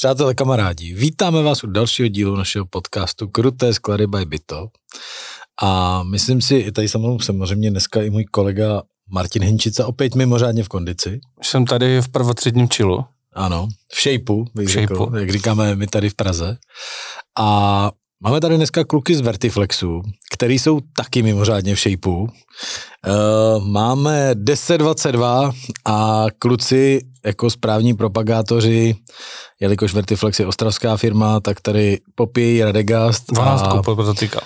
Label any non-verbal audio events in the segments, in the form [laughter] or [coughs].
Přátelé, kamarádi, vítáme vás u dalšího dílu našeho podcastu Kruté sklady by Byto. A myslím si, tady mnou samozřejmě dneska i můj kolega Martin Hinčica, opět mimořádně v kondici. Jsem tady v prvotřídním čilu. Ano, v shapeu. jak říkáme my tady v Praze. A máme tady dneska kluky z Vertiflexu, který jsou taky mimořádně v shapeu. Uh, máme 1022 a kluci jako správní propagátoři, jelikož Vertiflex je ostravská firma, tak tady popíjí Radegast. 12 a... to týká.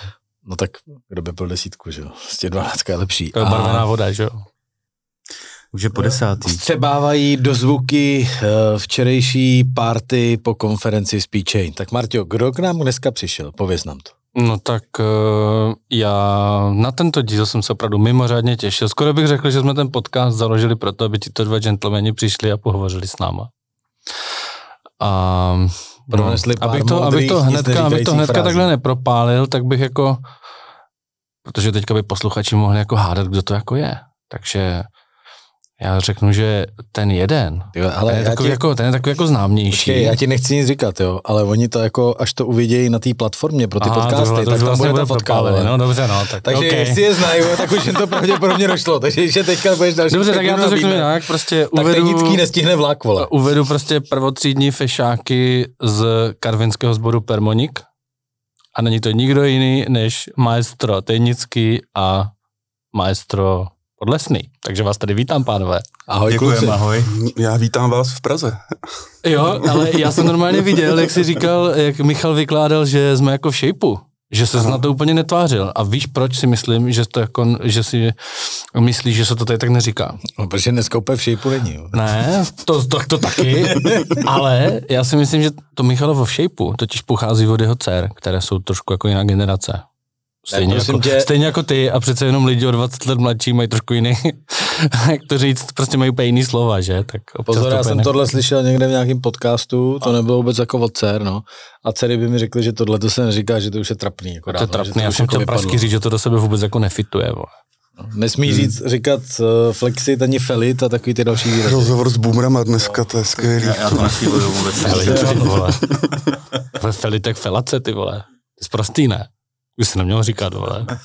No tak kdo by byl desítku, že jo? Prostě 12 je lepší. To je barvená voda, že jo? Už je po desátý. Střebávají do zvuky uh, včerejší party po konferenci s. Tak Martio, kdo k nám dneska přišel? Pověz nám to. No tak uh, já na tento díl jsem se opravdu mimořádně těšil. Skoro bych řekl, že jsme ten podcast založili proto, aby ti to dva gentlemani přišli a pohovořili s náma. A no, abych to, abych to hnedka, abych to hnedka takhle nepropálil, tak bych jako, protože teďka by posluchači mohli jako hádat, kdo to jako je. Takže já řeknu, že ten jeden, jo, ale ten, je takový, ti, jako, ten je takový jako známější. Počkej, já ti nechci nic říkat, jo, ale oni to jako, až to uvidějí na té platformě pro ty Aha, podcasty, tohle, to tak tam vlastně bude ta fotka. No dobře, no. Tak, takže okay. jestli je znají, tak už jim to pravděpodobně došlo, takže když je teďka budeš další. Dobře, tak já to řeknu jinak, prostě tak uvedu, technický nestihne vlak, vole. Uvedu prostě prvotřídní fešáky z karvinského sboru Permonik a není to nikdo jiný než maestro Tejnický a maestro Podlesný. Takže vás tady vítám, pánové. Ahoj, Děkujem, kluci. ahoj. Já vítám vás v Praze. Jo, ale já jsem normálně viděl, jak jsi říkal, jak Michal vykládal, že jsme jako v šejpu. Že se na to úplně netvářil. A víš, proč si myslím, že, to jako, že si myslíš, že se to tady tak neříká? No, protože dneska úplně v šejpu není. Jo. Ne, to, to, to taky, ale já si myslím, že to Michalovo v šejpu totiž pochází od jeho dcer, které jsou trošku jako jiná generace. Stejně, jako, tě... stejně jako ty a přece jenom lidi o 20 let mladší mají trošku jiný, [laughs] jak to říct, prostě mají úplně jiný slova, že? Tak Pozor, já jsem tohle slyšel někde v nějakém podcastu, to a... nebylo vůbec jako od dcer, no. A dcery by mi řekly, že tohle to se neříká, že to už je trapný. Jako to je trapný, já jsem jako chtěl pražsky říct, že to do sebe vůbec jako nefituje. Bo. No, nesmí hmm. říct, říkat uh, flexit ani felit a takový ty další výrazy. Rozhovor s boomerama dneska, to je skvělý. Já, já to vůbec. Felit, ty vole. Felitek felace, ty vole. To je prostý, ne? Už se neměl říkat, vole. [laughs]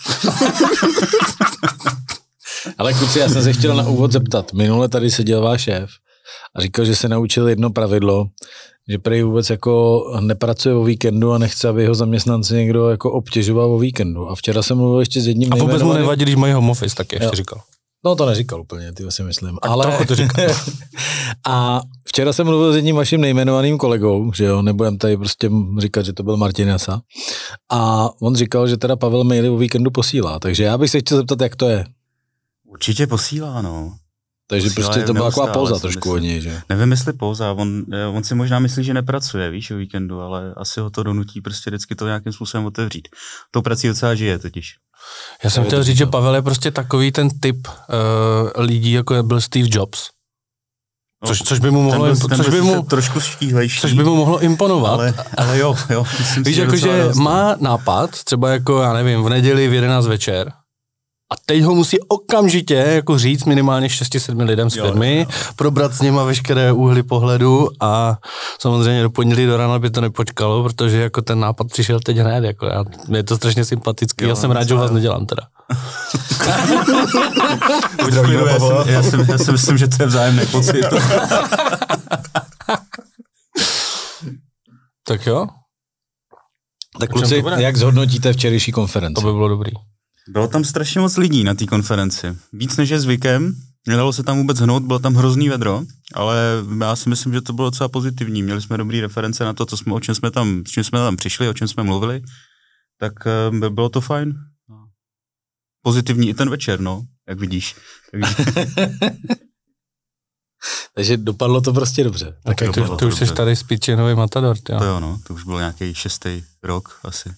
Ale kluci, já jsem se chtěl na úvod zeptat. Minule tady seděl váš šéf a říkal, že se naučil jedno pravidlo, že prej vůbec jako nepracuje o víkendu a nechce, aby jeho zaměstnanci někdo jako obtěžoval o víkendu. A včera jsem mluvil ještě s jedním A vůbec mu nevadí, když mají home office, tak ještě jo. říkal. No to neříkal úplně, ty si myslím. Tak ale to říkal. [laughs] a včera jsem mluvil s jedním vaším nejmenovaným kolegou, že jo, nebudem tady prostě říkat, že to byl Martin Jasa. A on říkal, že teda Pavel maily o víkendu posílá, takže já bych se chtěl zeptat, jak to je. Určitě posílá, no. Takže posílá prostě to byla taková pouza trošku od něj, že? Nevím, jestli pouza, on, eh, on si možná myslí, že nepracuje, víš, o víkendu, ale asi ho to donutí prostě vždycky to nějakým způsobem otevřít. Tou prací docela žije totiž. Já jsem chtěl říct, že Pavel je prostě takový ten typ uh, lidí, jako byl Steve Jobs. No, což, což by mu mohlo, byl, což by mu, trošku štíhlejší. Což by mu mohlo imponovat. Ale, ale jo, jo. Myslím [laughs] Víš, jako, že má nápad, třeba jako, já nevím, v neděli v 11 večer, a teď ho musí okamžitě jako říct minimálně 6-7 lidem z firmy, jo, jo, jo. probrat s nima veškeré úhly pohledu a samozřejmě do pondělí do rána by to nepočkalo, protože jako ten nápad přišel teď hned, jako já, je to strašně sympatický, jo, já jsem rád, že vás nedělám teda. [laughs] Zdravíme, já, jsem, já, jsem, já si myslím, že to je vzájemný pocit. [laughs] tak jo. Tak kluci, jak zhodnotíte včerejší konferenci? To by bylo dobrý. Bylo tam strašně moc lidí na té konferenci. Víc než je zvykem. Nedalo se tam vůbec hnout, bylo tam hrozný vedro, ale já si myslím, že to bylo docela pozitivní. Měli jsme dobrý reference na to, co jsme, o čem jsme tam, s čím jsme tam přišli, o čem jsme mluvili. Tak uh, bylo to fajn. Pozitivní i ten večer, no, jak vidíš. Takže, [laughs] Takže dopadlo to prostě dobře. Tak, tak to, to, to už jsi tady Spičenový Matador, jo? To jo, no, to už byl nějaký šestý rok asi.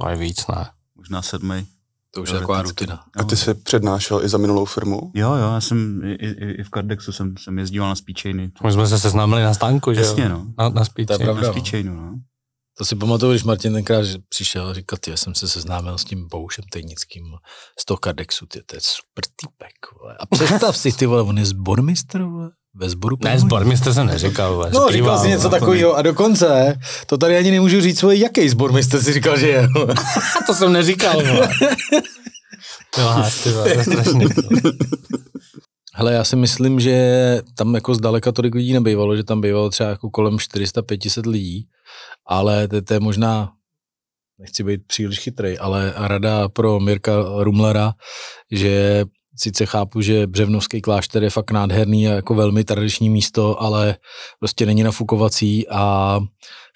To je víc, ne? Možná sedmý. To už je taková rutina. A ty se přednášel i za minulou firmu? Jo, jo, já jsem i, i, i v Cardexu jsem, jsem jezdíval na speechchainy. My jsme se seznámili na stánku, že Jasně, no. Na, na speechchainu. To je pravda, na speechchainu, no. To si pamatuju, když Martin tenkrát přišel a říkal, ty, jsem se seznámil s tím Boušem Tejnickým z toho Cardexu, ty, to je super týpek, vole. A představ si, ty vole, on je zbormistr, vole. Ve sboru Ne, sbor mistr jsem neříkal. vůbec. No, Zpíval, říkal jsi něco no, takového a dokonce, to tady ani nemůžu říct svůj, jaký sbor mistr si říkal, že je. [laughs] To jsem neříkal, vole. [laughs] Ty je strašný. Hele, já si myslím, že tam jako zdaleka tolik lidí nebývalo, že tam bývalo třeba jako kolem 400-500 lidí, ale to, to je možná, nechci být příliš chytrý, ale rada pro Mirka Rumlera, že sice chápu, že Břevnovský klášter je fakt nádherný a jako velmi tradiční místo, ale prostě není nafukovací a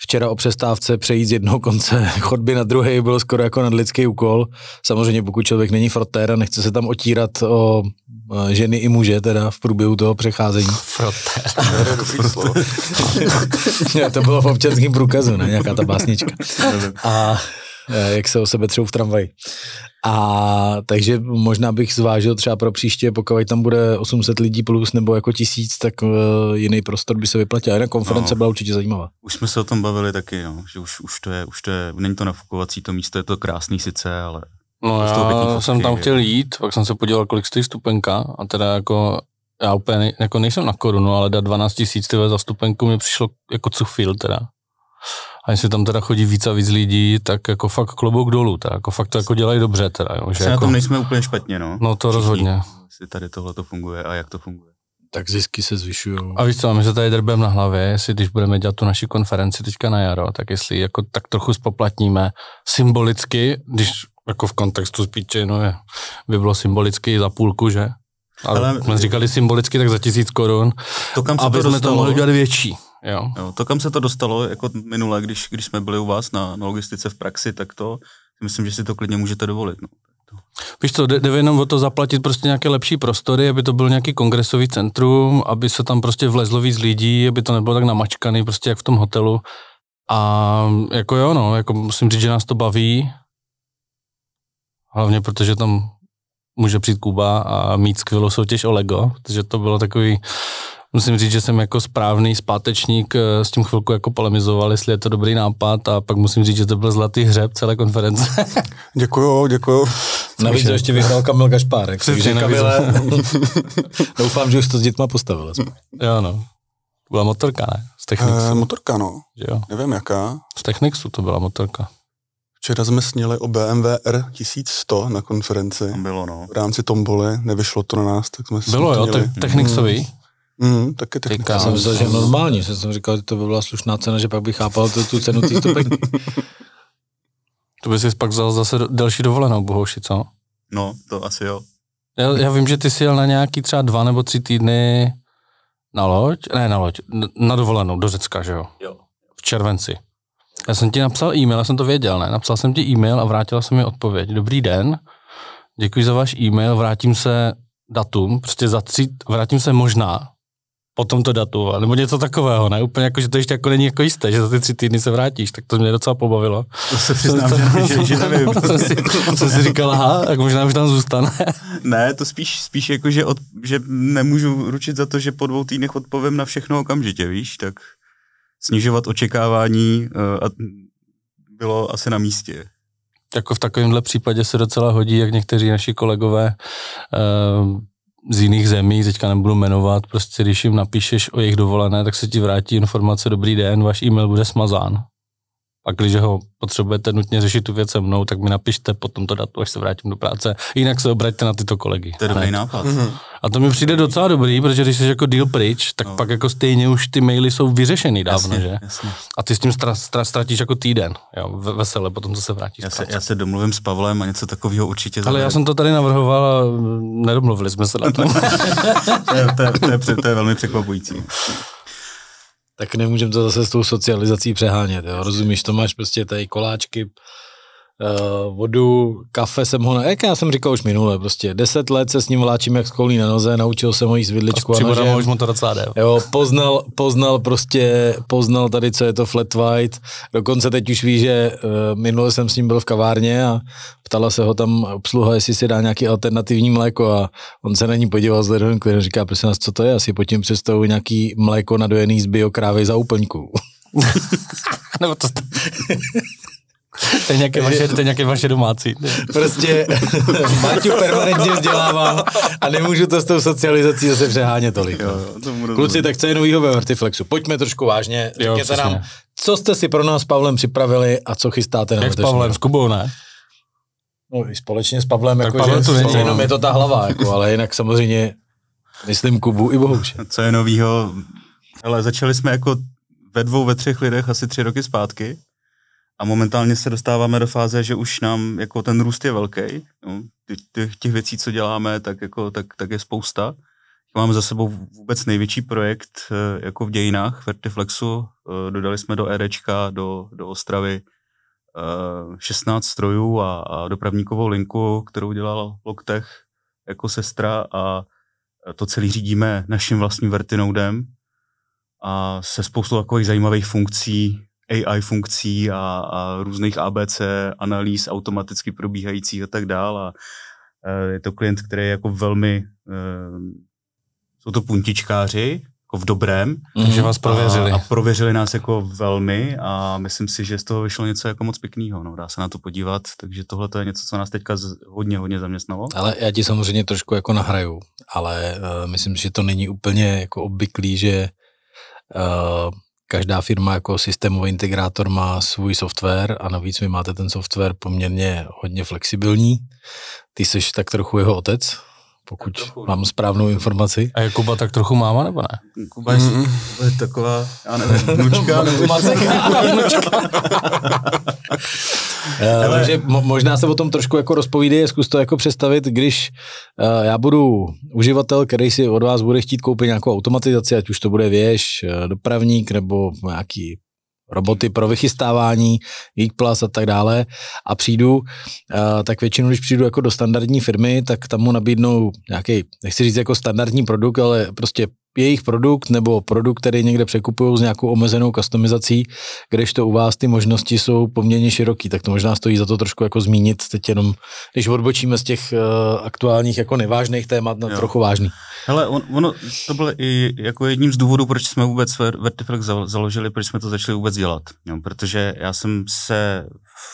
včera o přestávce přejít z jednoho konce [laughs] chodby na druhý bylo skoro jako nadlidský úkol. Samozřejmě pokud člověk není frotér a nechce se tam otírat o eh, ženy i muže teda v průběhu toho přecházení. [laughs] Frotér. [laughs] To bylo v občanském průkazu, ne? Nějaká ta básnička. A jak se o sebe třou v tramvaji. A takže možná bych zvážil třeba pro příště, pokud tam bude 800 lidí plus nebo jako tisíc, tak uh, jiný prostor by se vyplatil. A jinak konference No. byla určitě zajímavá. Už jsme se o tom bavili taky, no, že už, už, to je, už to je, není to nafukovací to místo, je to krásný sice, ale No já fotky, jsem tam jo. chtěl jít, pak jsem se podíval, kolik stojí stupenka a teda jako já úplně nej, jako nejsem na korunu, ale dát 12 tisíc za stupenku mi přišlo jako cufil teda. A jestli tam teda chodí víc a víc lidí, tak jako fakt klobouk dolů, teda, jako fakt to jako dělají dobře teda, jo, že na jako, tom nejsme úplně špatně, no. no to Všichni, rozhodně. Jestli tady tohle to funguje a jak to funguje. Tak zisky se zvyšují. A víš co, my se tady drbem na hlavě, jestli když budeme dělat tu naši konferenci teďka na jaro, tak jestli jako tak trochu spoplatníme symbolicky, když jako v kontextu spíče, no je, by bylo symbolicky za půlku, že? Ale Ale- jsme říkali symbolicky, tak za tisíc korun, To, kam se aby to jsme to dostalo, mohli dělat větší. Jo. jo, to, kam se to dostalo, jako minule, když, když jsme byli u vás na, na logistice v praxi, tak to myslím, že si to klidně můžete dovolit. No. Víš co, jde, jde jenom o to zaplatit prostě nějaké lepší prostory, aby to byl nějaký kongresový centrum, aby se tam prostě vlezlo víc lidí, aby to nebylo tak namačkaný, prostě jak v tom hotelu. A jako jo, no, jako musím říct, že nás to baví. Hlavně protože tam může přijít Kuba a mít skvělou soutěž o Lego, protože to bylo takový, musím říct, že jsem jako správný zpátečník eh, s tím chvilku jako polemizoval, jestli je to dobrý nápad a pak musím říct, že to byl zlatý hřeb celé konference. [laughs] Děkuju, děkuju. Navíc to ještě vyhrál Kamil Gašpárek. Takže navíc. Kamile, [laughs] doufám, že už to s dětma postavil. jo no. To byla motorka, ne? Z E, Technixu, motorka, no. jo. Nevím jaká. Z Technixu to byla motorka. Včera jsme sněli o BMW R1100 na konferenci. Bylo, no. V rámci tomboly, nevyšlo to na nás, tak jsme Bylo jo, sněli. te- Technixový. Mm, taky technika. Já jsem myslel, že je normální. Jsem, jsem říkal, že to by byla slušná cena, že pak bych chápal tu, tu cenu té stupenky. [laughs] To by si pak vzal zase do- delší dovolenou, bohouši, co? No, to asi jo. Já, já vím, že ty jsi jel na nějaký třeba dva nebo tři týdny na loď, ne na loď, na dovolenou do Řecka, že jo? Jo. V červenci. Já jsem ti napsal e-mail, já jsem to věděl, ne? Napsal jsem ti e-mail a vrátila jsem mi odpověď. Dobrý den, děkuji za váš e-mail, vrátím se datum, prostě za tři, vrátím se možná po tomto datu, nebo něco takového, ne? Úplně jako, že to ještě jako není jako jisté, že za ty tři týdny se vrátíš, tak to mě docela pobavilo. To se přiznám, že, že, že [laughs] nevím. jsem, si, jsem si říkal, aha, tak možná už tam zůstane. [laughs] Ne, to spíš, spíš jako, že, od, že nemůžu ručit za to, že po dvou týdnech odpovím na všechno okamžitě, víš, tak snižovat očekávání uh, a bylo asi na místě. jako v takovémhle případě se docela hodí, jak někteří naši kolegové uh, z jiných zemí, teďka nebudu jmenovat, prostě když jim napíšeš o jejich dovolené, tak se ti vrátí informace, dobrý den, váš e-mail bude smazán. Pak, když ho potřebujete nutně řešit tu věc se mnou, tak mi napište po tomto datu, až se vrátím do práce. Jinak se obraťte na tyto kolegy. To je dobrý nápad. Mhm. A to mi přijde docela dobrý, protože když jsi jako deal pryč, tak No. pak jako stejně už ty maily jsou vyřešený dávno, jasně, že? Jasně. A ty s tím stra, stra, ztratíš jako týden, jo, ve- vesele, potom co se vrátíš. Já se, já se domluvím s Pavlem a něco takového určitě Ale já jsem to tady navrhoval a nedomluvili jsme se na tom. [laughs] to, je, to, je, to, je, to je velmi překvapující. Tak nemůžeme to zase s tou socializací přehánět. Jo? Rozumíš, to máš prostě tady koláčky, uh, vodu, kafe jsem ho, jak já jsem říkal už minule, prostě deset let se s ním vláčím jak s kolí na noze, naučil jsem ho jíst vidličku a nožem. už mu to docela jde. Jo, poznal, poznal prostě, poznal tady, co je to flat white. Dokonce teď už ví, že uh, minule jsem s ním byl v kavárně a ptala se ho tam obsluha, jestli si dá nějaký alternativní mléko a on se na ní podíval z ledovinku a říká, prosím nás, co to je? Asi pod tím představuji nějaký mléko nadojený z biokrávy za úplňku. [laughs] Nebo to, [laughs] to, je nějaké vaše, to je nějaké vaše domácí. Prostě [laughs] Marťu permanentně vzdělávám a nemůžu to s tou socializací zase přehánět tolik. Jo, jo, Kluci, tak co je novýho ve Vertiflexu? Pojďme trošku vážně, řekněte nám, co jste si pro nás s Pavlem připravili a co chystáte na Jak s Pavlem, s Kubou, ne? No i společně s Pavlem, jako, Pavel že to není, jenom je to ta hlava, jako, ale jinak samozřejmě myslím Kubu i Bohuše. [laughs] Co je novýho? Ale začali jsme jako ve dvou, ve třech lidech asi tři roky zpátky a momentálně se dostáváme do fáze, že už nám jako ten růst je velký. No, těch, těch věcí, co děláme, tak, jako, tak, tak je spousta. Máme za sebou vůbec největší projekt eh, jako v dějinách Vertiflexu. Eh, dodali jsme do EDčka, do, do Ostravy 16 eh, strojů a, a dopravníkovou linku, kterou dělal Logtech jako sestra a to celý řídíme naším vlastním Vertinoudem a se spoustou takových zajímavých funkcí, AI funkcí a, a různých ABC analýz automaticky probíhajících a tak dál. A je to klient, který je jako velmi, jsou to puntičkáři, jako v dobrém. Mm-hmm. Že vás prověřili. A, a prověřili nás jako velmi a myslím si, že z toho vyšlo něco jako moc pěkného. No. Dá se na to podívat, takže tohle to je něco, co nás teďka z, hodně, hodně zaměstnalo. Ale já ti samozřejmě trošku jako nahraju, ale uh, myslím, že to není úplně jako obvyklý, že uh, každá firma jako systémový integrátor má svůj software a navíc vy máte ten software poměrně hodně flexibilní. Ty jsi tak trochu jeho otec, pokud trochu, mám správnou informaci. A je Kuba tak trochu máma, nebo ne? Kuba je, mm. je taková, já nevím, [laughs] vnučka, nebo vnučka. [laughs] [laughs] Ale... Takže možná se o tom trošku jako rozpovídej, zkus to jako představit, když uh, já budu uživatel, který si od vás bude chtít koupit nějakou automatizaci, ať už to bude věž, eh, dopravník nebo nějaký roboty pro vychystávání, Geek Plus a tak dále a přijdu, tak většinou, když přijdu jako do standardní firmy, tak tam mu nabídnou nějaký, nechci říct jako standardní produkt, ale prostě jejich produkt nebo produkt, který někde překupují s nějakou omezenou customizací, kdežto u vás ty možnosti jsou poměrně široký, tak to možná stojí za to trošku jako zmínit teď jenom, když odbočíme z těch uh, aktuálních jako nevážných témat na jo. trochu vážný. Hele, on, ono, to bylo i jako jedním z důvodů, proč jsme vůbec Vertiflex založili, proč jsme to začali vůbec dělat. Jo, protože já jsem se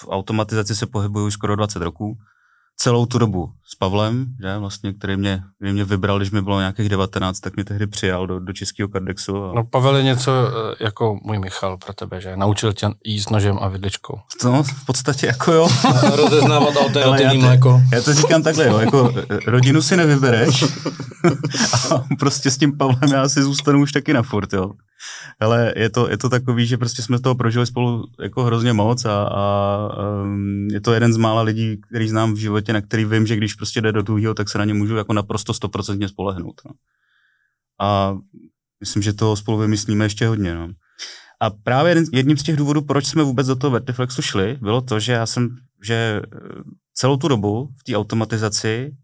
v automatizaci se pohybuju skoro 20 roků, celou tu dobu s Pavlem, že, vlastně, který mě, který mě vybral, když mi bylo nějakých 19, tak mě tehdy přijal do, do českého kardexu. A... No Pavel je něco eh, jako můj Michal pro tebe, že naučil tě jíst nožem a vidličkou. No, v podstatě jako jo. [laughs] Rozeznávat alternativní mléko. Já to říkám takhle, jo, jako eh, rodinu si nevybereš [laughs] a prostě s tím Pavlem já si zůstanu už taky na furt, jo ale je to, je to takový, že prostě jsme toho prožili spolu jako hrozně moc a, a um, je to jeden z mála lidí, který znám v životě, na který vím, že když prostě jde do druhého, tak se na ně můžu jako naprosto stoprocentně spolehnout. No. A myslím, že to spolu vymyslíme ještě hodně. No. A právě jedním z těch důvodů, proč jsme vůbec do toho Vertiflexu šli, bylo to, že já jsem, že eh, celou tu dobu v té automatizaci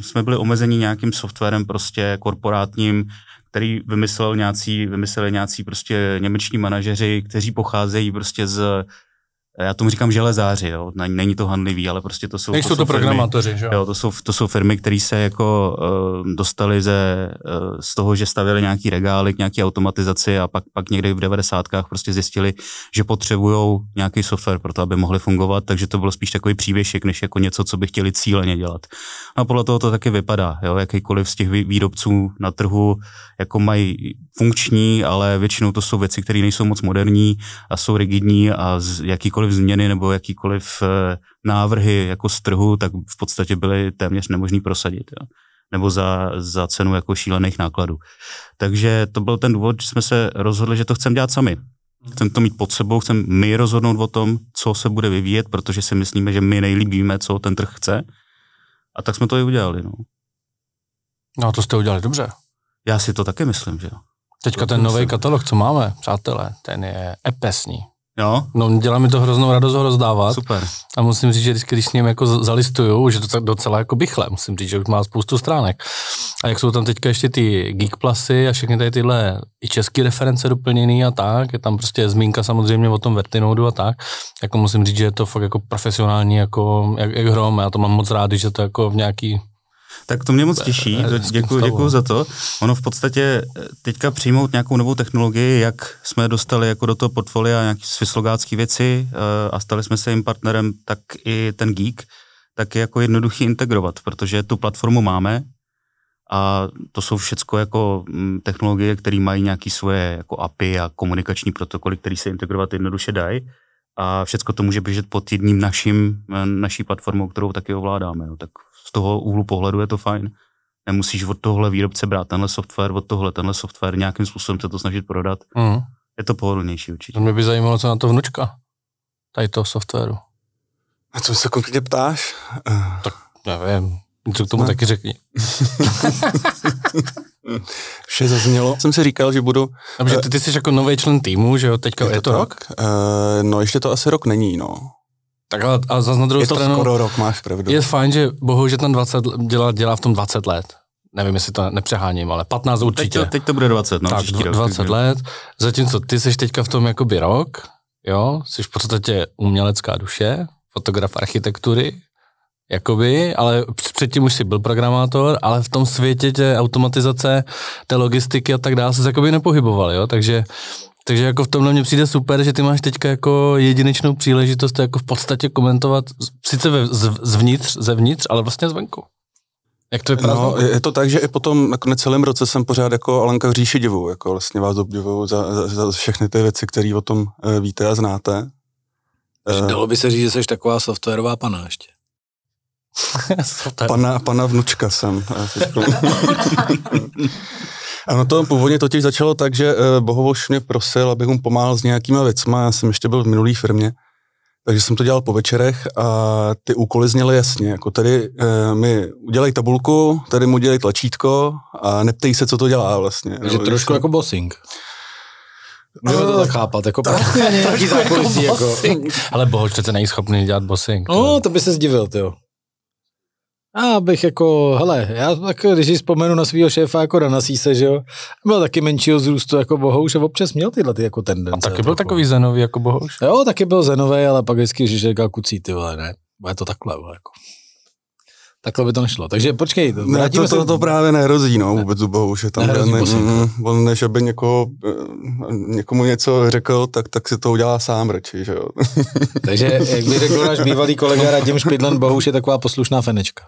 jsme byli omezeni nějakým softwarem prostě korporátním, který vymyslel nějací, vymysleli nějací prostě němeční manažeři, kteří pocházejí prostě z já tomu říkám železáři, jo. Není to handlivý, ale prostě to jsou... Nejsou to, to programátoři, že jo? To jsou, to jsou firmy, které se jako uh, dostali ze, uh, z toho, že stavěli nějaký regály k nějaký automatizaci a pak, pak někdy v 90. prostě zjistili, že potřebují nějaký software pro to, aby mohli fungovat, takže to bylo spíš takový přívěšek, než jako něco, co by chtěli cíleně dělat. A podle toho to taky vypadá, jo. Jakýkoliv z těch výrobců na trhu jako mají funkční, ale většinou to jsou věci, které nejsou moc moderní a jsou rigidní a z jakýkoliv změny nebo jakýkoliv eh, návrhy jako z trhu, tak v podstatě byly téměř nemožný prosadit. Jo. Nebo za, za cenu jako šílených nákladů. Takže to byl ten důvod, že jsme se rozhodli, že to chceme dělat sami. Chceme to mít pod sebou, chceme my rozhodnout o tom, co se bude vyvíjet, protože si myslíme, že my nejlíbíme, co ten trh chce. A tak jsme to i udělali. No, no a to jste udělali dobře. Já si to taky myslím, že jo. Teďka ten nový katalog, co máme, přátelé, ten je epesní. Jo? No, dělá mi to hroznou radost ho rozdávat. Super. A musím říct, že vždycky, když s ním jako zalistuju, že to tak docela jako bychle, musím říct, že už má spoustu stránek. A jak jsou tam teďka ještě ty Geek Plusy a všechny tady tyhle i české reference doplněný a tak, je tam prostě zmínka samozřejmě o tom Vertinodu a tak, jako musím říct, že je to fakt jako profesionální, jako jak, jak hrom, já to mám moc rád, že to jako v nějaký Tak to mě moc těší, děkuji, děkuji za to. Ono v podstatě eh, teďka přijmout nějakou novou technologii, jak jsme dostali jako do toho portfolia nějaké svislogácké věci eh, a stali jsme se jim partnerem, tak i ten Geek, tak je jako jednoduchý integrovat, protože tu platformu máme a to jsou všechno jako mm, technologie, které mají nějaké svoje jako API a komunikační protokoly, které se integrovat jednoduše dají a všechno to může běžet pod jedním naším, eh, naší platformou, kterou taky ovládáme. Jo. Tak z toho úhlu pohledu je to fajn. Nemusíš od tohle výrobce brát tenhle software, od tohle tenhle software, nějakým způsobem se to snažit prodat. Mm. Je to pohodlnější určitě. To mě by zajímalo, co na to vnučka, tady toho softwaru. A co se konkrétně ptáš? Tak nevím, něco k tomu no. taky řekni. [laughs] Vše zaznělo. Jsem si říkal, že budu... A že ty, ty jsi jako nový člen týmu, že jo, teďka je, je to, to rok? Uh, no ještě to asi rok není, no. Tak ale, ale zase na druhou je to stranu... skoro rok, máš pravdu. Je fajn, že bohu, že ten 20 dělá, dělá v tom 20 let. Nevím, jestli to nepřeháním, ale 15 určitě. Teď to, teď to bude 20, no, tak, 20 rok, let. Zatímco ty jsi teďka v tom jakoby rok, jo, jsi v podstatě umělecká duše, fotograf architektury, jakoby, ale předtím už jsi byl programátor, ale v tom světě tě automatizace, té logistiky a tak dále se jakoby nepohyboval, jo, takže takže jako v tomhle mě přijde super, že ty máš teďka jako jedinečnou příležitost jako v podstatě komentovat sice ve, z, zvnitř, zevnitř, ale vlastně zvenku. Jak to vypadá? No, je to tak, že i potom jako necelém roce jsem pořád jako Alenka v říši divu, jako vlastně vás obdivuju za, za, za všechny ty věci, které o tom uh, víte a znáte. Uh, Dalo by se říct, že jsi taková softwarová pana ještě. pana, pana vnučka jsem. [laughs] Ano, to původně totiž začalo tak, že uh, Bohovoš mě prosil, abych mu pomáhal s nějakýma věcma. Já jsem ještě byl v minulý firmě, takže jsem to dělal po večerech a ty úkoly zněly jasně. Jako tady uh, mi udělej tabulku, tady mu udělej tlačítko a neptej se, co to dělá vlastně. Takže no, trošku jako bossing. Můžeme to tak chápat, jako tak, nějaký [laughs] zákulisí. Jako. Ale Bohoš přece není schopný dělat bossing. No, to by se zdivil, jo. A bych jako, hele, já tak, když si vzpomenu na svého šéfa jako Ranasíse, že jo, byl taky menšího zrůstu jako Bohouš a občas měl tyhle ty jako tendence. A taky byl jako. takový zenový jako Bohouš? Jo, taky byl zenový, ale pak vždycky že říkal kucí, ty vole, ne, bude to takhle, vole, jako. Takhle by to nešlo. Takže počkej. Ne, to, to, to, to, právě nehrozí, no, vůbec u Bohouše. Tam ne, ne, mm, on než aby někoho, eh, někomu něco řekl, tak, tak si to udělá sám radši, že jo. Takže, jak by řekl náš bývalý kolega Radim Špidlen, Bohouš je taková poslušná fenečka.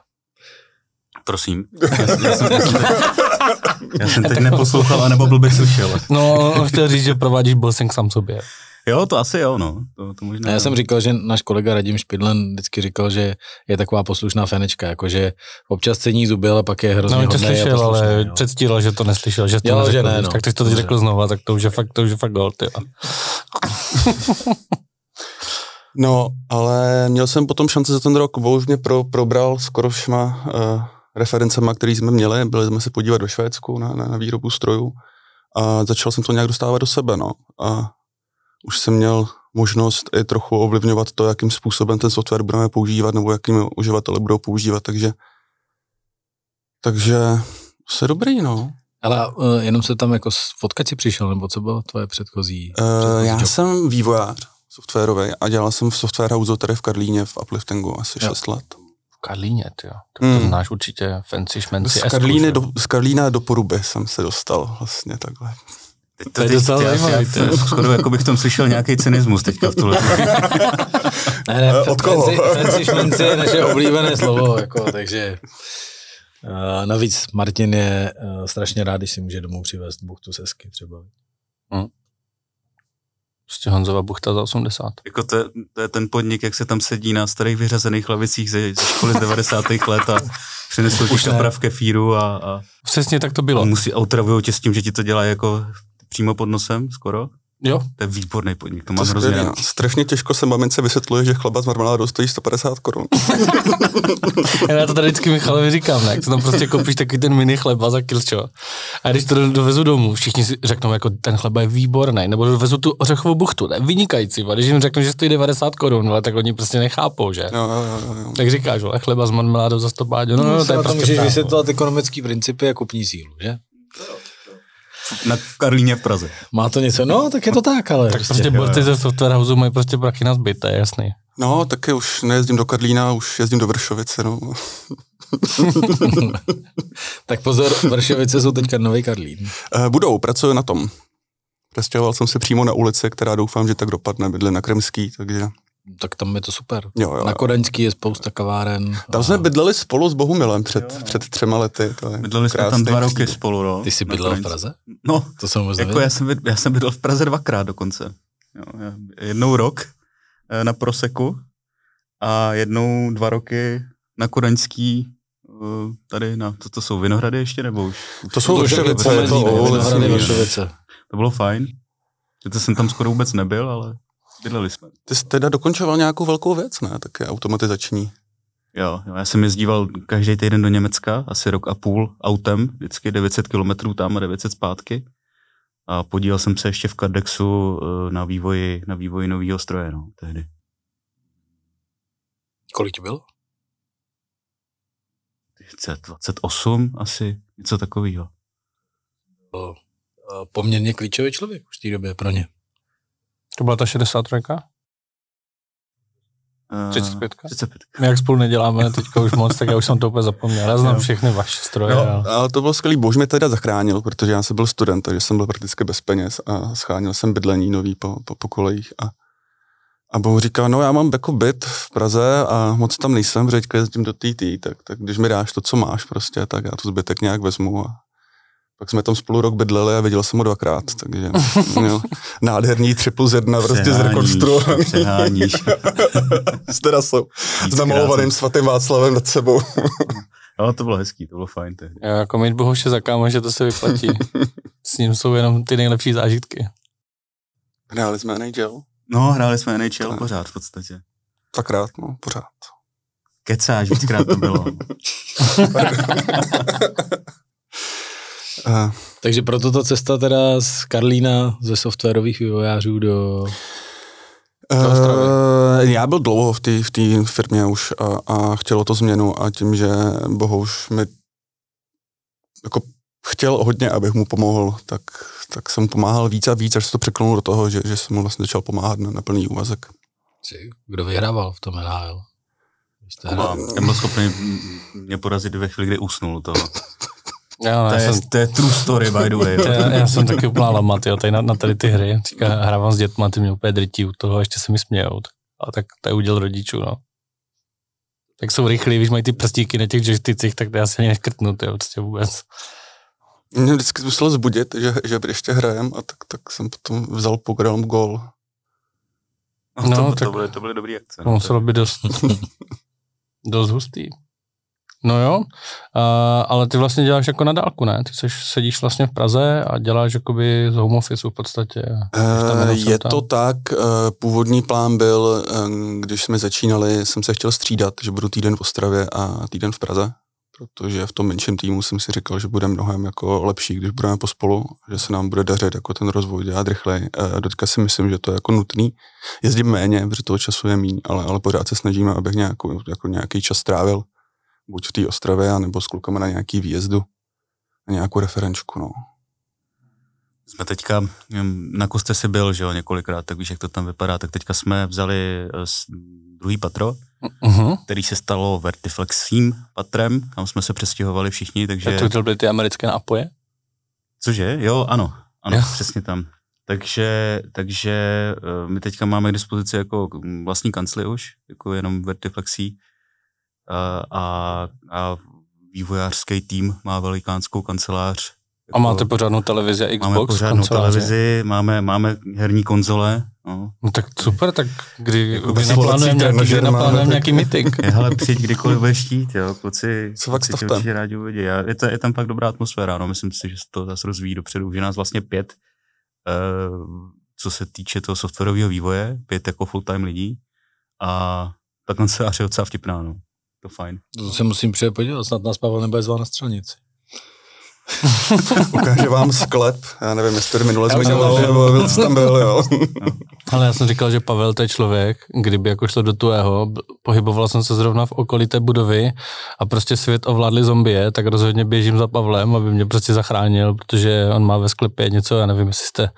Prosím. Já, já, jsem, já, jsem, teď, já jsem teď neposlouchal, anebo byl bych slyšel. No, chtěl říct, že provádíš bossing sám sobě. Jo, to asi jo, no. To, to možná já jsem říkal, že náš kolega Radim Špidlen vždycky říkal, že je taková poslušná fenečka, jakože občas cení zuby, ale pak je hrozně No, to slyšel, ale jo. předstíral, že to neslyšel, že to jo, neřekl, že ne, no. Tak ty jsi to teď řekl znova, tak to už je fakt, to už je fakt gold, jo. No, ale měl jsem potom šanci za ten rok, bo už mě pro, probral skoro všema uh, referencema, které jsme měli. Byli jsme se podívat do Švédsku na, na, na výrobu strojů a začal jsem to nějak dostávat do sebe. No. A už jsem měl možnost i trochu ovlivňovat to, jakým způsobem ten software budeme používat nebo jakým uživatele budou používat, takže takže se dobrý, no. Ale uh, jenom se tam jako fotkat si přišel, nebo co bylo tvoje předchozí? Uh, já job? jsem vývojář softwarový a dělal jsem v Software House tady v Karlíně v Upliftingu asi jo. 6 let. Karlíně, jo. Tak to hmm. znáš určitě fancy šmenci. Z, Karlíny do, z Karlína do Poruby jsem se dostal vlastně takhle. Teď to, to je docela zajímavý. Skoro jako bych tam slyšel nějaký cynismus teďka v tuhle. [laughs] ne, ne, Od koho? Fancy šmenci je naše oblíbené slovo, jako, takže uh, navíc Martin je uh, strašně rád, když si může domů přivést buchtu sesky třeba. Hmm. Prostě Honzova buchta za 80. Jako to, to, je ten podnik, jak se tam sedí na starých vyřazených lavicích ze, ze školy z 90. let a přinesl ti kaprav kefíru a, a... Přesně tak to bylo. A musí, otravují tě s tím, že ti to dělá jako přímo pod nosem skoro. Jo. To je výborný podnik, to mám to hrozně rád. Strašně těžko se mamince vysvětluje, že chleba z marmeládou stojí 150 korun. [laughs] Já to tady vždycky Michalovi říkám, ne? Jak tam prostě koupíš takový ten mini chleba za kilčo. A když to dovezu domů, všichni si řeknou, jako ten chleba je výborný, nebo dovezu tu ořechovou buchtu, to je vynikající. A když jim řeknu, že stojí 90 korun, ale tak oni prostě nechápou, že? Jo, jo, jo, jo. Tak říkáš, že chleba z marmeládou za 100 báďo. No, no, no, to je prostě můžeš vysvětlovat ekonomický principy a kupní sílu, že? Na, v Karlíně v Praze. Má to něco? No, tak je to tak, ale. Tak prostě, prostě borci ze Software House mají prostě prachy na zbyt, to je jasný. No, taky už nejezdím do Karlína, už jezdím do Vršovice, no. [laughs] tak pozor, Vršovice jsou teďka nový Karlín. Eh, budou, pracuji na tom. Přestěhoval jsem se přímo na ulici, která doufám, že tak dopadne, bydle na Kremský, takže... Tak tam je to super. Jo, jo, na Kodaňský je spousta kaváren. Tam jsme bydleli spolu s Bohumilem před, jo, no. před třema lety. To je bydleli jsme tam dva roky spolu, no. Ty jsi bydlel v Praze? No, to jsem možná jako já jsem, já jsem bydlel v Praze dvakrát dokonce. Jo, jednou rok eh, na Proseku a jednou dva roky na Kodaňský eh, tady na, to, to jsou Vinohrady ještě, nebo už? To jsou Vršovice. To, to bylo fajn. To jsem tam skoro vůbec nebyl, ale bydleli jsme. Ty jsi teda dokončoval nějakou velkou věc, ne? Tak je automatizační. Jo, jo, já jsem jezdíval každý týden do Německa, asi rok a půl autem, vždycky 900 km tam a 900 zpátky. A podílel jsem se ještě v Cardexu eh, na vývoji, na vývoji nového stroje, no, tehdy. Kolik bylo? 28 asi, něco takového. Poměrně klíčový člověk už v té době pro ně. To byla ta 63? 35. 35. My jak spolu neděláme teďka už moc, tak já už jsem to úplně zapomněl. Já znám všechny vaše stroje. No, ale... ale to bylo skvělý. Bož mě teda zachránil, protože já jsem byl student, takže jsem byl prakticky bez peněz a schánil jsem bydlení nový po, po, po kolejích a a Bohu říká, no já mám jako byt v Praze a moc tam nejsem, protože jezdím do TT, tak, tak když mi dáš to, co máš prostě, tak já tu zbytek nějak vezmu a pak jsme tam spolu rok bydleli a viděl jsem ho dvakrát, takže měl nádherný 3 plus 1 prostě zrekonstruovaný. Přeháníš. S terasou. S namalovaným svatým Václavem nad sebou. Ale to bylo hezký, to bylo fajn tehdy. Já jako mít Bohuše za kámo, že to se vyplatí. [laughs] S ním jsou jenom ty nejlepší zážitky. Hráli jsme NHL. No, hráli jsme NHL tak. pořád v podstatě. Dvakrát, no, pořád. Kecáš, víckrát to bylo. [laughs] Uh, Takže proto ta cesta teda z Karlína ze softwarových vývojářů do Uh, já byl dlouho v té v firmě už a, a chtělo to změnu a tím, že Boho už mi jako chtěl hodně, abych mu pomohl, tak, tak jsem pomáhal víc a víc, až se to překlonulo do toho, že, že jsem mu vlastně začal pomáhat na, na plný úvazek. Kdo vyhrával v tom NHL? Kuba, jsem byl schopný mě porazit ve chvíli, kdy usnul toho. Jo, to, je, jsem, to je true story, by the way. Já, já jsem taky úplná [laughs] lamat, jo, tady na, na tady ty hry. Říká, hrávám s dětma, ty mě úplně drytí u toho, ještě se mi smějou. A tak to je uděl rodičů, no. Tak jsou rychlí, když mají ty prstíky na těch joystickích, tak to já se ani neškrtnu, to je prostě vůbec. Mě vždycky muselo zbudit, že, že ještě hrajem a tak, tak jsem potom vzal program gol. No, no to, tak to, byly, to byly dobrý akce. To muselo být dost, [laughs] dost hustý. No jo, uh, ale ty vlastně děláš jako na dálku, ne? Ty seš, sedíš vlastně v Praze a děláš jakoby z home office v podstatě. Uh, je to tak, uh, původní plán byl, uh, když jsme začínali, jsem se chtěl střídat, že budu týden v Ostravě a týden v Praze, protože v tom menším týmu jsem si říkal, že bude mnohem jako lepší, když budeme pospolu, že se nám bude dařit jako ten rozvoj dělat rychleji. Teďka si myslím, že to je jako nutný. Jezdím méně, protože toho času je méně, ale, ale pořád se snažíme, abych nějakou, jako nějaký čas strávil buď v té Ostravě, nebo s klukama na nějaký výjezdu, na nějakou referenčku, no. Jsme teďka, na Koste si byl, že jo, několikrát, tak víš, jak to tam vypadá, tak teďka jsme vzali eh, druhý patro, uh-huh. který se stalo Vertiflexím patrem, kam jsme se přestěhovali všichni, takže... Tak to byly ty americké nápoje? Cože? Jo, ano, ano, jo. přesně tam. Takže, takže eh, my teďka máme k dispozici jako vlastní kancly už, jako jenom Vertiflexí, a, a vývojářský tým má velikánskou kancelář. Jako, a máte pořádnou televizi a Xbox? Máme pořádnou kanceláře. televizi, máme, máme herní konzole. No. no tak super, tak kdy, jako kdy naplánujeme nějaký, kdy naplánujeme nějaký. Je, hele, přijď kdykoliv budeš štít, jo, kluci, Co kluci tě určitě rádi uvidí. Je, to, je tam pak dobrá atmosféra, no, myslím si, že se to zase rozvíjí dopředu, že nás vlastně pět, uh, co se týče toho softwarového vývoje, pět jako full-time lidí a ta kancelář je docela vtipná, no to fajn. To se musím přijde podívat, snad nás Pavel nebude zvát na střelnici. [laughs] Ukáže vám sklep, já nevím, jestli to minule zmiňoval, nebo co tam byl, jo. [laughs] Ale já jsem říkal, že Pavel to je člověk, kdyby jako šlo do tuého, pohyboval jsem se zrovna v okolí té budovy a prostě svět ovládli zombie, tak rozhodně běžím za Pavlem, aby mě prostě zachránil, protože on má ve sklepě něco, já nevím, jestli jste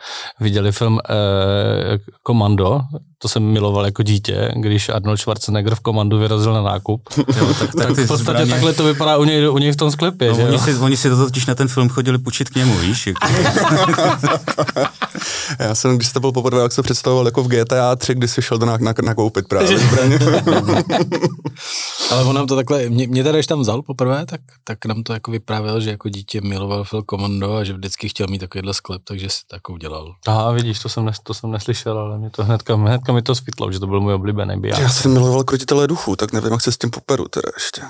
viděli film eh, Komando, to jsem miloval jako dítě, když Arnold Schwarzenegger v komandu vyrazil na nákup. [laughs] Jo, tak, tak, tak v podstatě zbraně... takhle to vypadá u něj, u něj v tom sklepě. No, že oni, si, oni si to totiž na ten film chodili půjčit k němu, víš? Jako. [laughs] Já jsem, když jste byl poprvé, jak se představoval jako v GTA 3, kdy si šel do nakoupit právě [laughs] zbraně. Ale on nám to takhle, mě, mě tady, když tam vzal poprvé, tak, tak nám to jako vyprávěl, že jako dítě miloval film Commando a že vždycky chtěl mít takovýhle sklep, takže si to jako udělal. Aha, vidíš, to jsem, nes, to jsem neslyšel, ale mě to hnedka, hnedka mi to svítlo, že to byl můj oblíbený biják. Já jsem miloval krotitele duchu, tak nevím, jak se s tím poperu teda ještě.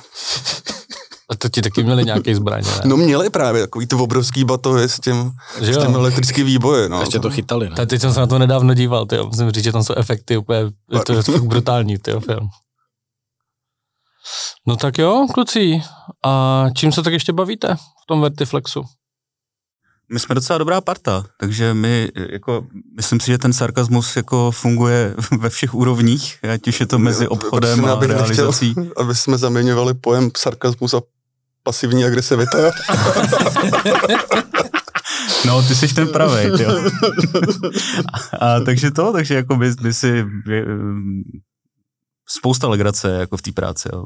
A to ti taky měli nějaký zbraně, ne? No měli právě takový ty obrovský batohy s tím, že s tím elektrický výboje, no. Ještě to chytali, ne? teď jsem se na to nedávno díval, ty musím říct, že tam jsou efekty úplně, to je fakt brutální, ty film. No tak jo, kluci, a čím se tak ještě bavíte v tom Vertiflexu? My jsme docela dobrá parta, takže my, jako, myslím si, že ten sarkazmus jako funguje [laughs] ve všech úrovních, ať už je to mezi obchodem a realizací. Nechtěl, [laughs] aby jsme zaměňovali pojem sarkazmus a pasivní agresivita. [laughs] No, ty jsi ten pravý, jo. A, a, takže to, takže jako by, by si spousta legrace jako v té práci, jo.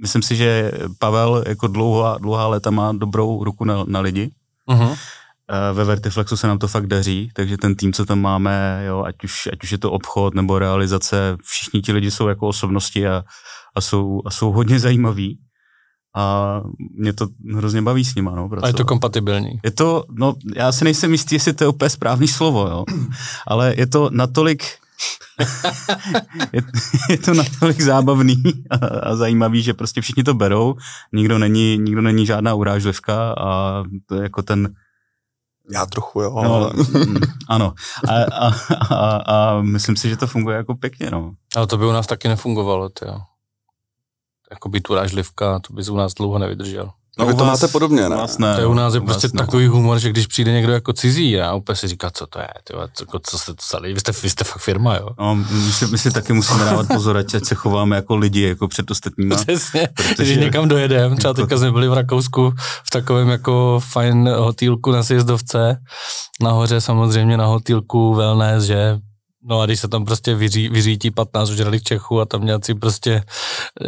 Myslím si, že Pavel jako dlouhá, dlouhá léta má dobrou ruku na, na lidi. Uh-huh. Ve Vertiflexu se nám to fakt daří, takže ten tým, co tam máme, jo, ať, už, ať už je to obchod nebo realizace, všichni ti lidi jsou jako osobnosti a, a, jsou, a jsou hodně zajímaví a mě to hrozně baví s nima. No, a je to kompatibilní. Je to, no, já si nejsem jistý, jestli to je úplně správný slovo, jo, ale je to natolik, [laughs] je, je to natolik zábavný a, a zajímavý, že prostě všichni to berou, nikdo není, nikdo není žádná urážlivka a to je jako ten, já trochu, jo. No, ale... Mm, ano. A, a, a, a myslím si, že to funguje jako pěkně, no. Ale to by u nás taky nefungovalo, jo jako být urážlivka, to bys u nás dlouho nevydržel. No, vy to máte podobně, ne? Vlastně, to je u nás je prostě ne. takový humor, že když přijde někdo jako cizí a úplně si říká, co to je, tyjo, co, co jste to sali, vy jste, vy jste fakt firma, jo. No, my, si, my si taky musíme dávat pozor, ať se chováme jako lidi, jako před ostatními. [laughs] Přesně, protože... když někam dojedeme, třeba jako- teďka jsme byli v Rakousku v takovém jako fajn hotýlku na sjezdovce, nahoře samozřejmě na hotýlku wellness, že No a když se tam prostě vyří, vyřítí 15 ožralých Čechů a tam nějací prostě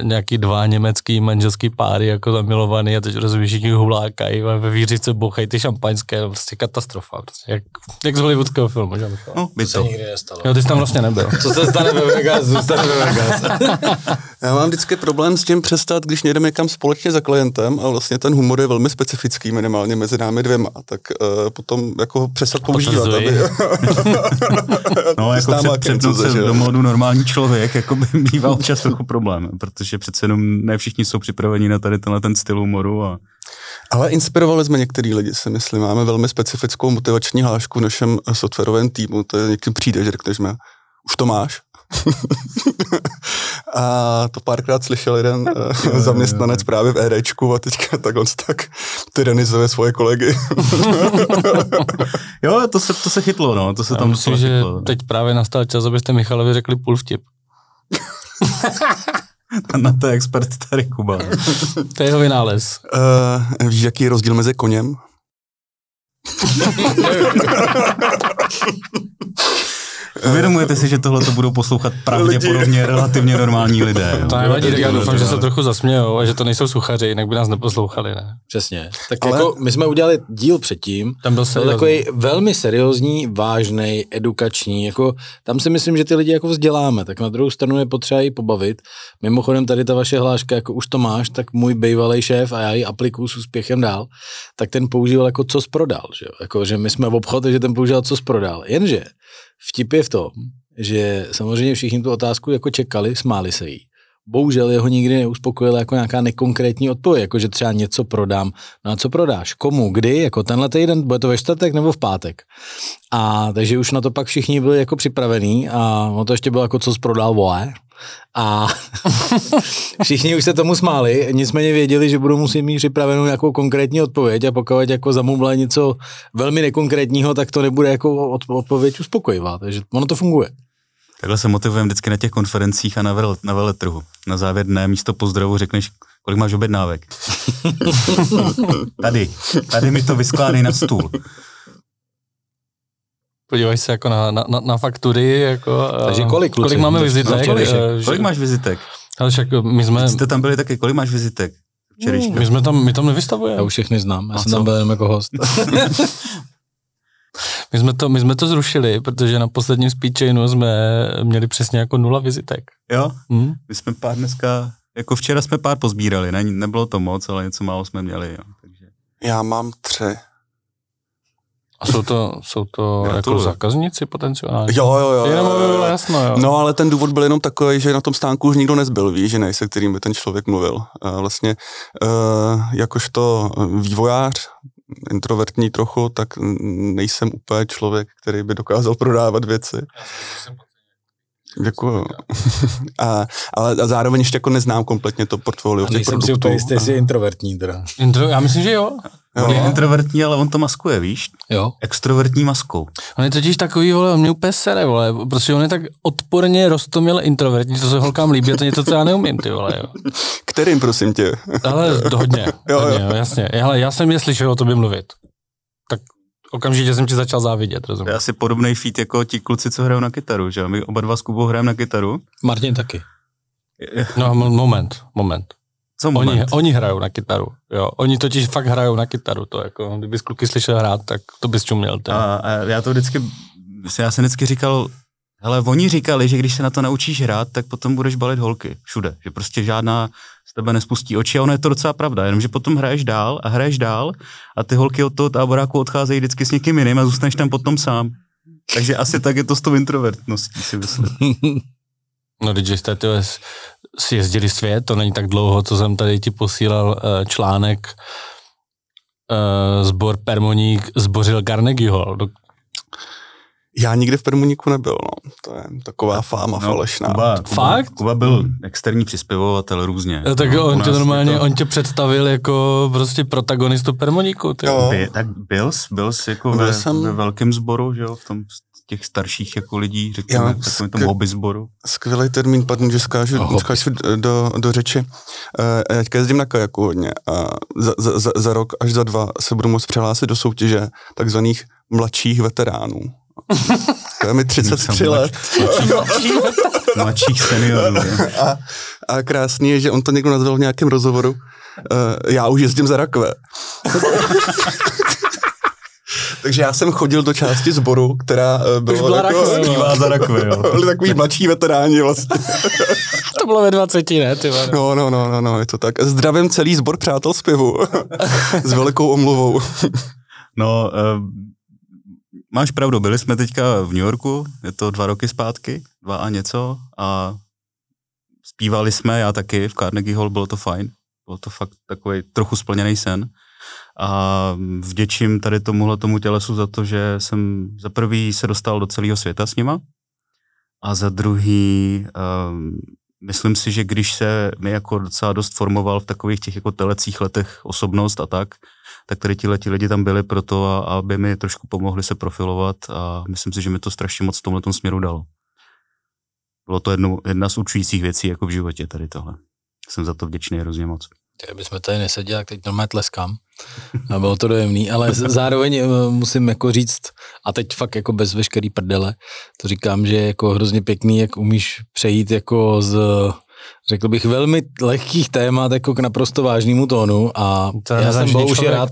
nějaký dva německý manželský páry jako zamilovaný a teď rozumíš, všichni hulákají a ve výřice bouchají ty šampaňské, no prostě katastrofa. Prostě jak, jak z hollywoodského filmu, že? No, by to. nikdy nestalo. Jo, ty jsi tam vlastně nebyl. Co se stane ve Vegas, zůstane ve Vegas. [laughs] Já mám vždycky problém s tím přestat, když jdeme někam společně za klientem a vlastně ten humor je velmi specifický, minimálně mezi námi dvěma, tak uh, potom jako přestat používat. Aby... [laughs] [laughs] no, jako před, před se do modu normální člověk, jako by [laughs] býval občas trochu problém, protože přece jenom ne všichni jsou připraveni na tady tenhle ten styl humoru a ale inspirovali jsme některý lidi, si myslím. Máme velmi specifickou motivační hlášku v našem softwarovém týmu. To je někým přijde, že řekneš mi, už to máš? [laughs] a to párkrát slyšel jeden uh, zaměstnanec právě v EDčku a teďka tak on tak tyranizuje svoje kolegy. [laughs] jo, to se, to se chytlo, no. To se Já tam myslím, že chytlo. teď právě nastal čas, abyste Michalovi řekli půl vtip. [laughs] na to je expert tady Kuba. to je jeho vynález. Uh, víš, jaký je rozdíl mezi koněm? Uvědomujete si, že tohle to budou poslouchat pravděpodobně relativně normální lidé. Jo? To nevadí, tak já doufám, že se trochu zasmějou a že to nejsou suchaři, jinak by nás neposlouchali, ne? Přesně. Tak Ale... jako my jsme udělali díl předtím, tam byl seriózní. takový velmi seriózní, vážný, edukační, jako tam si myslím, že ty lidi jako vzděláme, tak na druhou stranu je potřeba i pobavit. Mimochodem tady ta vaše hláška, jako už to máš, tak můj bývalý šéf a já ji aplikuju s úspěchem dál, tak ten používal jako co prodal, že, jako, že my jsme v obchod, že ten používal co prodal. Jenže Vtip je v tom, že samozřejmě všichni tu otázku jako čekali, smáli se jí. Bohužel jeho nikdy neuspokojila jako nějaká nekonkrétní odpověď, jako že třeba něco prodám. No a co prodáš? Komu? Kdy? Jako tenhle týden? Bude to ve čtvrtek nebo v pátek? A takže už na to pak všichni byli jako připravení a ono to ještě bylo jako co jsi prodal, vole. A [laughs] všichni už se tomu smáli, nicméně věděli, že budou muset mít připravenou nějakou konkrétní odpověď a pokud jako zamumle něco velmi nekonkrétního, tak to nebude jako odpověď uspokojivá, takže ono to funguje. Takhle se motivujeme vždycky na těch konferencích a na, vele, na veletrhu. Na závěr dne místo pozdravu řekneš, kolik máš objednávek. [laughs] tady, tady mi to vyskládej na stůl. Podívej se jako na, na, na faktury, jako, Takže kolik, kluci? kolik máme vizitek. Kolik, eh, kolik máš vizitek? Ale však my jsme, Jste tam byli taky, kolik máš vizitek? Včerejška. my jsme tam, my tam nevystavujeme. Já už všechny znám, já A jsem co? tam byl jenom jako host. [laughs] My jsme, to, my jsme to zrušili, protože na posledním speedchainu jsme měli přesně jako nula vizitek. Jo, Hm? my jsme pár dneska, jako včera jsme pár pozbírali, ne, nebylo to moc, ale něco málo jsme měli, jo. Takže. Já mám tři. A jsou to, jsou to jako Gratuluju. zákazníci potenciálně? Jo, jo, jo. Jenom jo, jo. bylo jasno, jo. No, ale ten důvod byl jenom takový, že na tom stánku už nikdo nezbyl, víš, že nej, se kterým by ten člověk mluvil. A vlastně uh, jakožto vývojář, introvertní trochu, tak nejsem úplně člověk, který by dokázal prodávat věci. Děkuju. [laughs] a, ale a zároveň ještě jako neznám kompletně to portfolio A těch nejsem si produktů. úplně jistý, jestli je introvertní teda. Intro, já myslím, že jo. On je introvertní, ale on to maskuje, víš? Jo? Extrovertní maskou. On je totiž takový, vole, on mě úplně sere, vole, protože on je tak odporně roztomil introvertní, to se holkám líbí, to je něco, co já neumím, ty vole, jo. Kterým, prosím tě? Ale to hodně, [laughs] Jo, hodně, jo. jasně. Hele, já jsem je slyšel o tobě mluvit. Tak okamžitě jsem ti začal závidět, To je rozumíš? asi podobný feat jako ti kluci, co hrajou na kytaru, že? My oba dva s Kubou hrajeme na kytaru. Martin taky. No, mo- moment, moment. Co Oni, oni hrajou na kytaru, jo. Oni totiž fakt hrajou na kytaru, to jako, kdybys kluky slyšel hrát, tak to bys čuměl. Ten. A, a já to vždycky, já jsem vždycky říkal, hele, oni říkali, že když se na to naučíš hrát, tak potom budeš balit holky všude, že prostě žádná z tebe nespustí oči a ono je to docela pravda, jenomže potom hraješ dál a hraješ dál a ty holky od toho táboráku odcházejí vždycky s někým jiným a zůstaneš tam potom sám. Takže asi tak je to s tou introvertností, si myslím. [laughs] No, když jste tyhle, s- si jezdili svět, to není tak dlouho, co jsem tady ti posílal eh, článek eh, Zbor Permoník zbořil Carnegie Hall. Do, Já nikdy v Permuníku nebyl, no. To je taková fáma falešná. No, Kuba, Kuba, Fakt? Kuba byl externí přispěvovatel různě. Eh, tak No, on tě normálně, to- on tě představil jako prostě protagonistu Permoníku. Ty. Jo. By, tak byl, jsi- byl jsi jako Byl ve, jsem- ve velkém sboru, že jo, v tom těch starších jako lidí, řekněme, takovým tom skvěl- hobby sboru. Skvělý termín, pardon, že skážu, Aho. skážu do, do řeči. Eh, Já teďka jezdím na kajaku hodně a za, za, za, za rok až za dva se budu moct přihlásit do soutěže takzvaných mladších veteránů. To je mi 33 Něco let. Mladších seniorů. A, a krásný je, že on to někdo nazval v nějakém rozhovoru. Uh, já už jezdím za rakve. Takže já jsem chodil do části sboru, která uh, byla, byla jako, rakve, jo. Zpívá za rakve, jo. [laughs] byli takový mladší veteráni vlastně. To bylo ve 20, ne? Ty vole. No, no, no, no, no, je to tak. Zdravím celý sbor přátel zpěvu. [laughs] S velikou omluvou. No, uh, máš pravdu, byli jsme teďka v New Yorku, je to dva roky zpátky, dva a něco, a zpívali jsme, já taky, v Carnegie Hall, bylo to fajn, bylo to fakt takový trochu splněný sen. A vděčím tady tomuhle tomu tělesu za to, že jsem za prvý se dostal do celého světa s nima a za druhý um, myslím si, že když se mi jako docela dost formoval v takových těch jako telecích letech osobnost a tak, tak tady ti leti lidi tam byli proto, a, aby mi trošku pomohli se profilovat a myslím si, že mi to strašně moc v tomhle směru dalo. Bylo to jedno, jedna z určujících věcí jako v životě tady tohle. Jsem za to vděčný hrozně moc. Kdyby jsme tady neseděli, tak teď normálně tleskám. A bylo to dojemný, ale zároveň eh, musím jako říct, a teď fakt jako bez veškerý prdele, to říkám, že je jako hrozně pěkný, jak umíš přejít jako z řekl bych, velmi lehkých témat jako k naprosto vážnému tónu a To já jsem bohužel člověk. rád,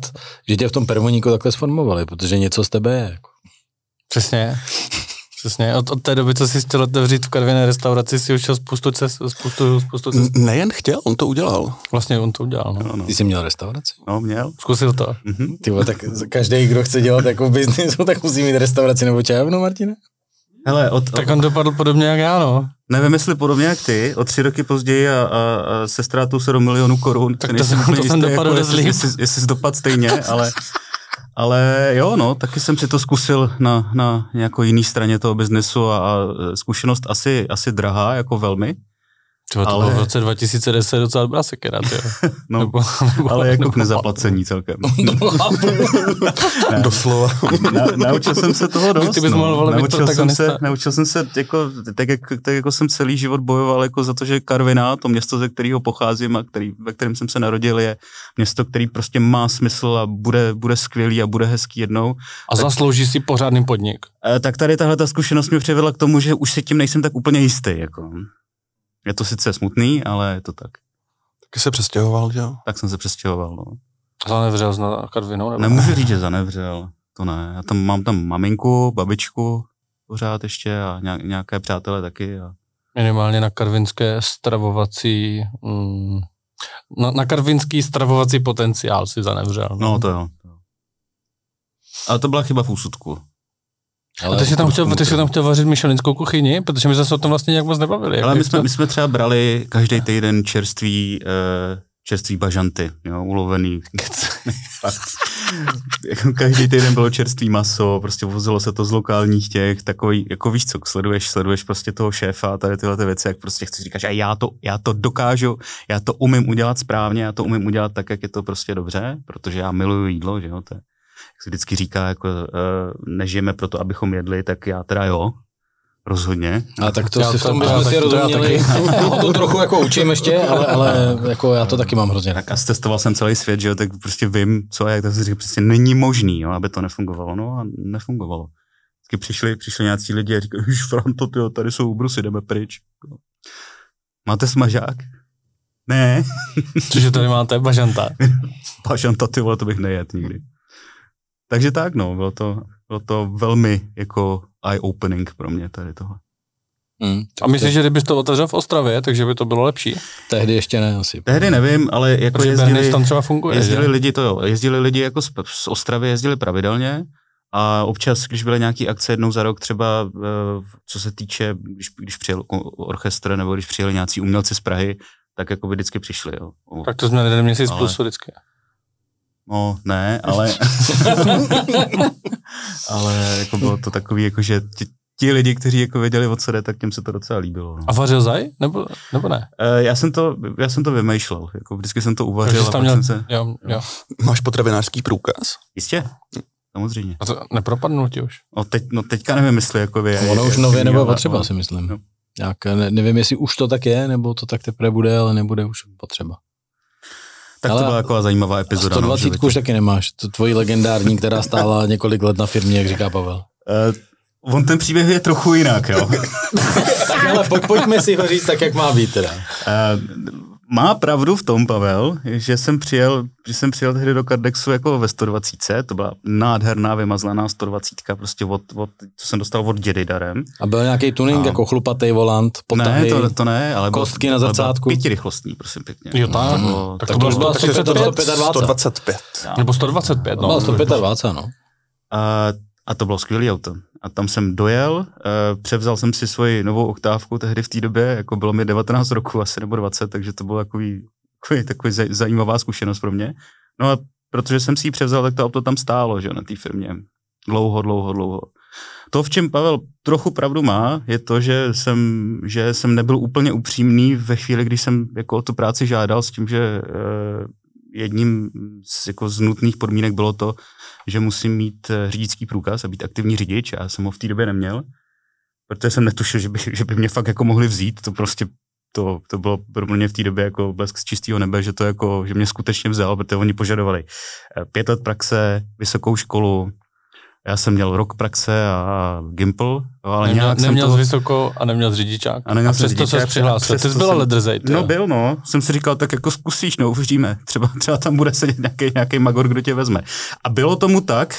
že tě v tom permoníku takhle sformovali, protože něco z tebe je. Jako. Přesně. Přesně. Od, od té doby, co jsi chtěl otevřít v Karviné restauraci, si už šel spoustu cest, spoustu, spoustu cest. Nejen chtěl, on to udělal. Vlastně on to udělal, no. No, no. Ty jsi měl restauraci? no měl. Zkusil to. Mhm. Ty vole, tak každý, kdo chce dělat jako v biznisu, tak musí mít restauraci nebo čajovnu, Martine? Hele, od, Tak on dopadl podobně jak já, no. nevím, jestli podobně jak ty, o tři roky později a, a, a se ztrátou 7 milionů korun. Tak to jsem- [laughs] to jsem dopadl jako, jestli, jestli, jestli jsi dopad stejně, ale, ale jo, no, taky jsem si to zkusil na, na nějakou jiný straně toho biznesu a, a zkušenost asi, asi drahá, jako velmi. Třeba to ale... bylo v roce 2010 docela dobrá sekera, [laughs] no, nebo, nebo, ale jako k nezaplacení celkem. [laughs] Doslova. Na, naučil jsem se toho dost. Ty bys mohl no. naučil, jsem se, naučil jsem se, jako, tak, jak, tak jako jsem celý život bojoval jako za to, že Karvina, to město, ze kterého pocházím a který, ve kterém jsem se narodil, je město, který prostě má smysl a bude, bude skvělý a bude hezký jednou. A tak, zaslouží si pořádný podnik. Eh, tak tady tahle ta zkušenost mě přivedla k tomu, že už si tím nejsem tak úplně jistý. Jako. Je to sice smutný, ale je to tak. Taky se přestěhoval, jo? Tak jsem se přestěhoval, no. Zanevřel na Karvinou? Nebo? Nemůžu říct, že zanevřel. To ne. Já tam mám tam maminku, babičku pořád ještě a nějaké přátelé taky. A... Minimálně na karvinské stravovací... Mm, na, na karvinský stravovací potenciál si zanevřel. No, no to jo. Ale to byla chyba v úsudku. Ale a ty jsi tam chtěl, ty jsi tam chtěl vařit myšelinskou kuchyni, protože my se o tom vlastně nějak moc nebavili. Ale my jsme, my jsme třeba brali každý týden čerství, uh, čerství bažanty, jo, ulovený. [laughs] Jako každý týden bylo čerstvý maso, prostě vozilo se to z lokálních těch, takový, jako víš co, sleduješ, sleduješ prostě toho šéfa, tady tyhle ty věci, jak prostě chceš říkat, že já to, já to dokážu, já to umím udělat správně, já to umím udělat tak, jak je to prostě dobře, protože já miluju jídlo, že jo, to je se vždycky říká, jako uh, nežijeme proto, abychom jedli, tak já teda jo, rozhodně. A tak to já si v tom bychom si rozuměli. Já [laughs] to trochu jako učím ještě, ale, ale jako já to taky mám hrozně. Tak a testoval jsem celý svět, že jo, tak prostě vím, co je, tak si říkám, prostě není možný, jo, aby to nefungovalo. No a nefungovalo. Vždycky přišli, přišli nějací lidi a říkali, už Franto, tyjo, tady jsou ubrusy, jdeme pryč. Máte smažák? Ne. Cože tady máte bažanta? [laughs] bažanta, ty vole, to bych nejet nikdy. Takže tak, no, bylo to, bylo to velmi jako eye-opening pro mě tady tohle. Hmm, a myslíš, že kdybys to otevřel v Ostravě, takže by to bylo lepší? Tehdy ještě ne asi. Tehdy nevím, ale jako Protože jezdili, tam třeba funguje, jezdili že? lidi to jo, jezdili lidi jako z, z Ostravy, jezdili pravidelně a občas, když byly nějaké akce jednou za rok, třeba eh, co se týče, když, když přijel orchestr nebo když přijeli nějací umělci z Prahy, tak jako by vždycky přišli. Jo. Tak to jsme jeden měsíc ale... plus vždycky. No, ne, ale... [laughs] ale jako bylo to takový, jako že ti, ti lidi, kteří jako věděli, o co jde, tak těm se to docela líbilo. No. A vařil zaj? Nebo, nebo ne? Uh, já, jsem to, já jsem to vymýšlel. Jako vždycky jsem to uvařil. a měl, jsem se, jo, jo. Máš potravinářský průkaz? Jistě. Samozřejmě. A to nepropadnul ti už? No, teď, no teďka nevím, jestli jako vy... Ono už nově nebo potřeba, si myslím. No. Jak, ne, nevím, jestli už to tak je, nebo to tak teprve bude, ale nebude už potřeba. Tak Ale to byla taková zajímavá epizoda. 120 no, už taky nemáš, to tvoji legendární, která stála [laughs] několik let na firmě, jak říká Pavel. Uh, on ten příběh je trochu jinak, jo. [laughs] tak ale po, pojďme si ho říct tak, jak má být teda. Uh, má pravdu v tom, Pavel, že jsem přijel, že jsem přijel tehdy do Cardexu jako ve 120, to byla nádherná vymazlaná 120, prostě od, od, co jsem dostal od dědy darem. A byl nějaký tuning a... jako chlupatý volant, potahy, Ne, to, to ne, ale kostky na zrcátku. Pětirychlostní, prosím pěkně. Jo, tak. No, tak, tak to bylo 125. 125. Nebo 125, no. Bylo 125, no. A a to bylo skvělý auto. A tam jsem dojel, uh, převzal jsem si svoji novou oktávku tehdy v té době, jako bylo mi 19 roku, asi nebo 20, takže to bylo takový, takový, takový zajímavá zkušenost pro mě. No a protože jsem si ji převzal, tak to auto tam stálo, že na té firmě. Dlouho, dlouho, dlouho. To, v čem Pavel trochu pravdu má, je to, že jsem, že jsem nebyl úplně upřímný ve chvíli, když jsem jako o tu práci žádal s tím, že uh, jedním z, jako z nutných podmínek bylo to, že musím mít eh, řidičský průkaz a být aktivní řidič. Já jsem ho v té době neměl, protože jsem netušil, že by, [laughs] že by mě fakt jako mohli vzít. To prostě to, to bylo pro mě v té době jako blesk z čistého nebe, že to jako, že mě skutečně vzal, protože oni požadovali eh, pět let praxe, vysokou školu, já jsem měl rok praxe a Gimple, ale neměl, nějak neměl jsem to... vysoko a neměl z řidičák. A, neměl a přesto se přihlásil. Ty jsi byl ale drzej. No byl, no. Jsem si říkal, tak jako zkusíš, no, uvidíme. [laughs] Třeba, třeba tam bude sedět nějaký, nějaký magor, kdo tě vezme. A bylo tomu tak,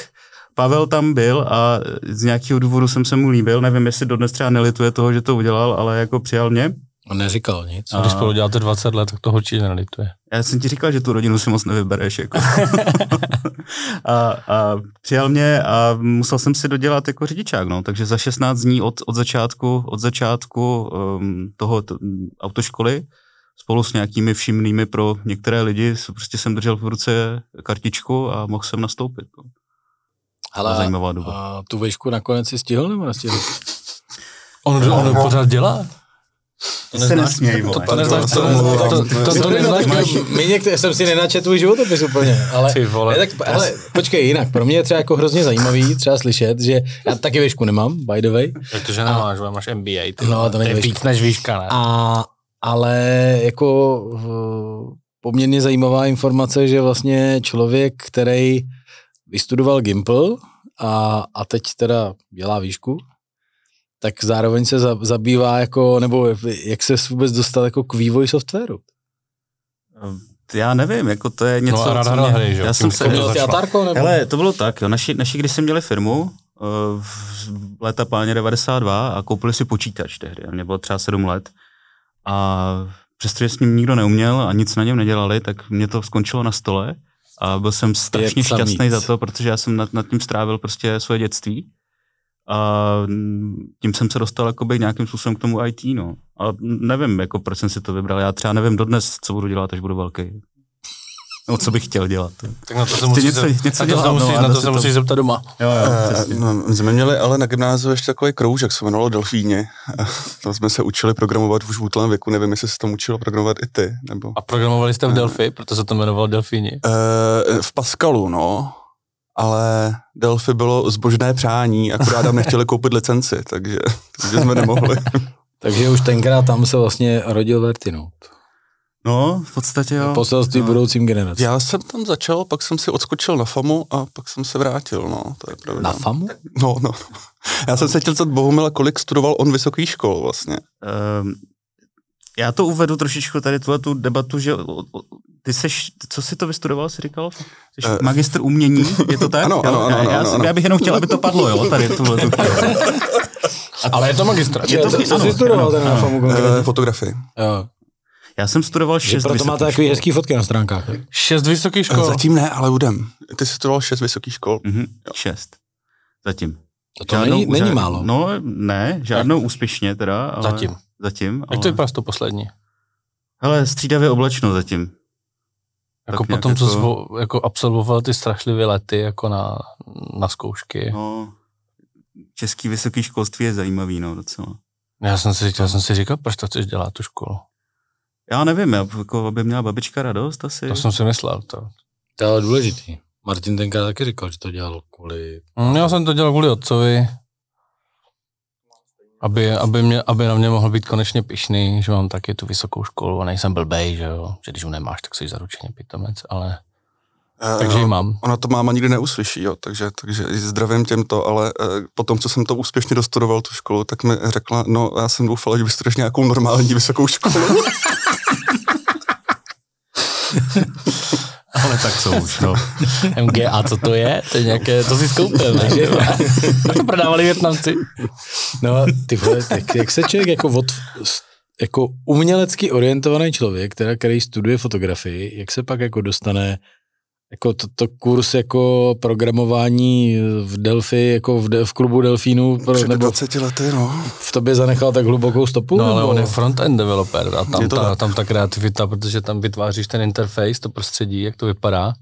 Pavel tam byl a z nějakého důvodu jsem se mu líbil, nevím, jestli dodnes třeba nelituje toho, že to udělal, ale jako přijal mě On neříkal nic. A když spolu děláte 20 let, tak to určitě nelituje. Já jsem ti říkal, že tu rodinu si moc nevybereš. Jako. [laughs] a, a přijal mě a musel jsem si dodělat jako řidičák, no. takže za 16 dní od, od začátku, od začátku um, toho t- autoškoly spolu s nějakými všimnými pro některé lidi prostě jsem držel v ruce kartičku a mohl jsem nastoupit. No. Hele, zajímavá doba. A tu vejšku nakonec si stihl nebo nestihl? On, on pořád dělá? To neznáš, to, to neznáš, to, to, to, to, to neznáš, my některé, jsem si nenačet tvůj životopis úplně, ale, Ty vole. Ne, tak, ale počkej, jinak, pro mě je třeba jako hrozně zajímavý třeba slyšet, že já taky výšku nemám, by the way, Protože nemáš, ale máš MBA. Ty, No, to to je víc než výška, ne? a, ale jako eh, poměrně zajímavá informace, že vlastně člověk, který vystudoval Gimple a, a teď teda dělá výšku, tak zároveň se za, zabývá jako, nebo jak se vůbec dostal jako k vývoji softwaru. Já nevím, jako to je něco, No a rád co mě, hry, že jo? já jsem to se. Atárko, nebo? Hele, to bylo tak, jo. Naši, naši když měli firmu, uh, v léta páně 92 a koupili si počítač tehdy. A mě bylo třeba 7 let. A přestože s ním nikdo neuměl a nic na něm nedělali, tak mě to skončilo na stole. A byl jsem strašně šťastný za to, protože já jsem nad, nad tím strávil prostě svoje dětství. A tím jsem se dostal jakoby nějakým způsobem k tomu IT, no. A nevím, jako proč jsem si to vybral. Já třeba nevím dodnes, co budu dělat, až budu velký. No, co bych chtěl dělat. Tak na to se musíš, něco- zep- něco na to se no, musíš, na to to- zeptat doma. Jo, jo, Eh, no, my jsme měli ale na gymnáziu ještě takový kroužek, se jmenovalo Delfíně. [laughs] Tam jsme se učili programovat už v útlém věku, nevím, jestli se tam učilo programovat i ty, nebo... A programovali jste v Delphi, proto se to jmenovalo Delfíni. Uh, v Pascalu, no, ale Delphi bylo zbožné přání, akorát tam nechtěli [laughs] koupit licenci, takže, takže jsme nemohli. [laughs] Takže už tenkrát tam se vlastně rodil Vertinout. No, v podstatě jo. Poselství no. budoucím generacím. Já jsem tam začal, pak jsem si odskočil na FAMu a pak jsem se vrátil, no, to je pravda. Na FAMu? No, no. Já jsem se chtěl zeptat Bohumila, kolik studoval on vysoký škol vlastně. Um, já to uvedu trošičku tady tuhle tu debatu, že ty seš, co jsi to vystudoval, jsi říkal? Jsi Eh, magistr umění, je to tak? ano, Jo? ano, ano, já, ano, ano. já bych jenom chtěl, aby to padlo, jo, tady tuhle tu [laughs] Ale je to magistra. Je to, co, co jsi ano, studoval ano, ten na ano. FAMu Uh, konkrétně? fotografii. Jo. Já jsem studoval šest proto vysokých máte takový škol. hezký fotky na stránkách. tak? Šest vysokých Uh, škol. zatím ne, ale budem. Ty jsi studoval šest vysokých škol. Mhm, šest. Zatím. To není, není úřad- málo. No, ne, žádnou úspěšně teda. Ale Zatím. Zatím. Jak ale, to vypadá s tou poslední? Hele, střídavě oblečno zatím. Jako Tak nějak potom, co jako- zvo, jako absolvoval ty strašlivé lety jako na, na zkoušky. No, český vysoký školství je zajímavý, no, docela. Já jsem si, já jsem si říkal, proč to chceš dělat, tu školu. Já nevím, já, jako, aby měla babička radost asi. To jsem si myslel. To. To je ale důležitý. Martin tenkrát taky říkal, že to dělal kvůli... Mm, Já jsem to dělal kvůli otcovi, aby, aby, mě, aby na mě mohl být konečně pišný, že mám taky tu vysokou školu a nejsem blbej, že jo. Že když ho nemáš, tak jsi zaručeně pitomec, ale Uh, takže ji mám. Ona to máma nikdy neuslyší, jo, takže, takže zdravím těmto, ale uh, potom, co jsem to úspěšně dostudoval, tu školu, tak mi řekla, no já jsem doufala, že vystuduješ nějakou normální vysokou školu. [laughs] Ale tak co už, no. [laughs] MGA, co to je? To je nějaké, to si skoupil, ne? [laughs] to prodávali Větnamci. No, ty vole, tak jak se člověk jako od, jako umělecky orientovaný člověk, teda, který studuje fotografii, jak se pak jako dostane jako to, to kurz jako programování v Delphi, jako v, de, v klubu Delfínu, pro, Před nebo 20 lety, no. v tobě zanechal tak hlubokou stopu? No ale nebo? on je front-end developer a tam Je to ta, tak. tam ta kreativita, protože tam vytváříš ten interface, to prostředí, jak to vypadá.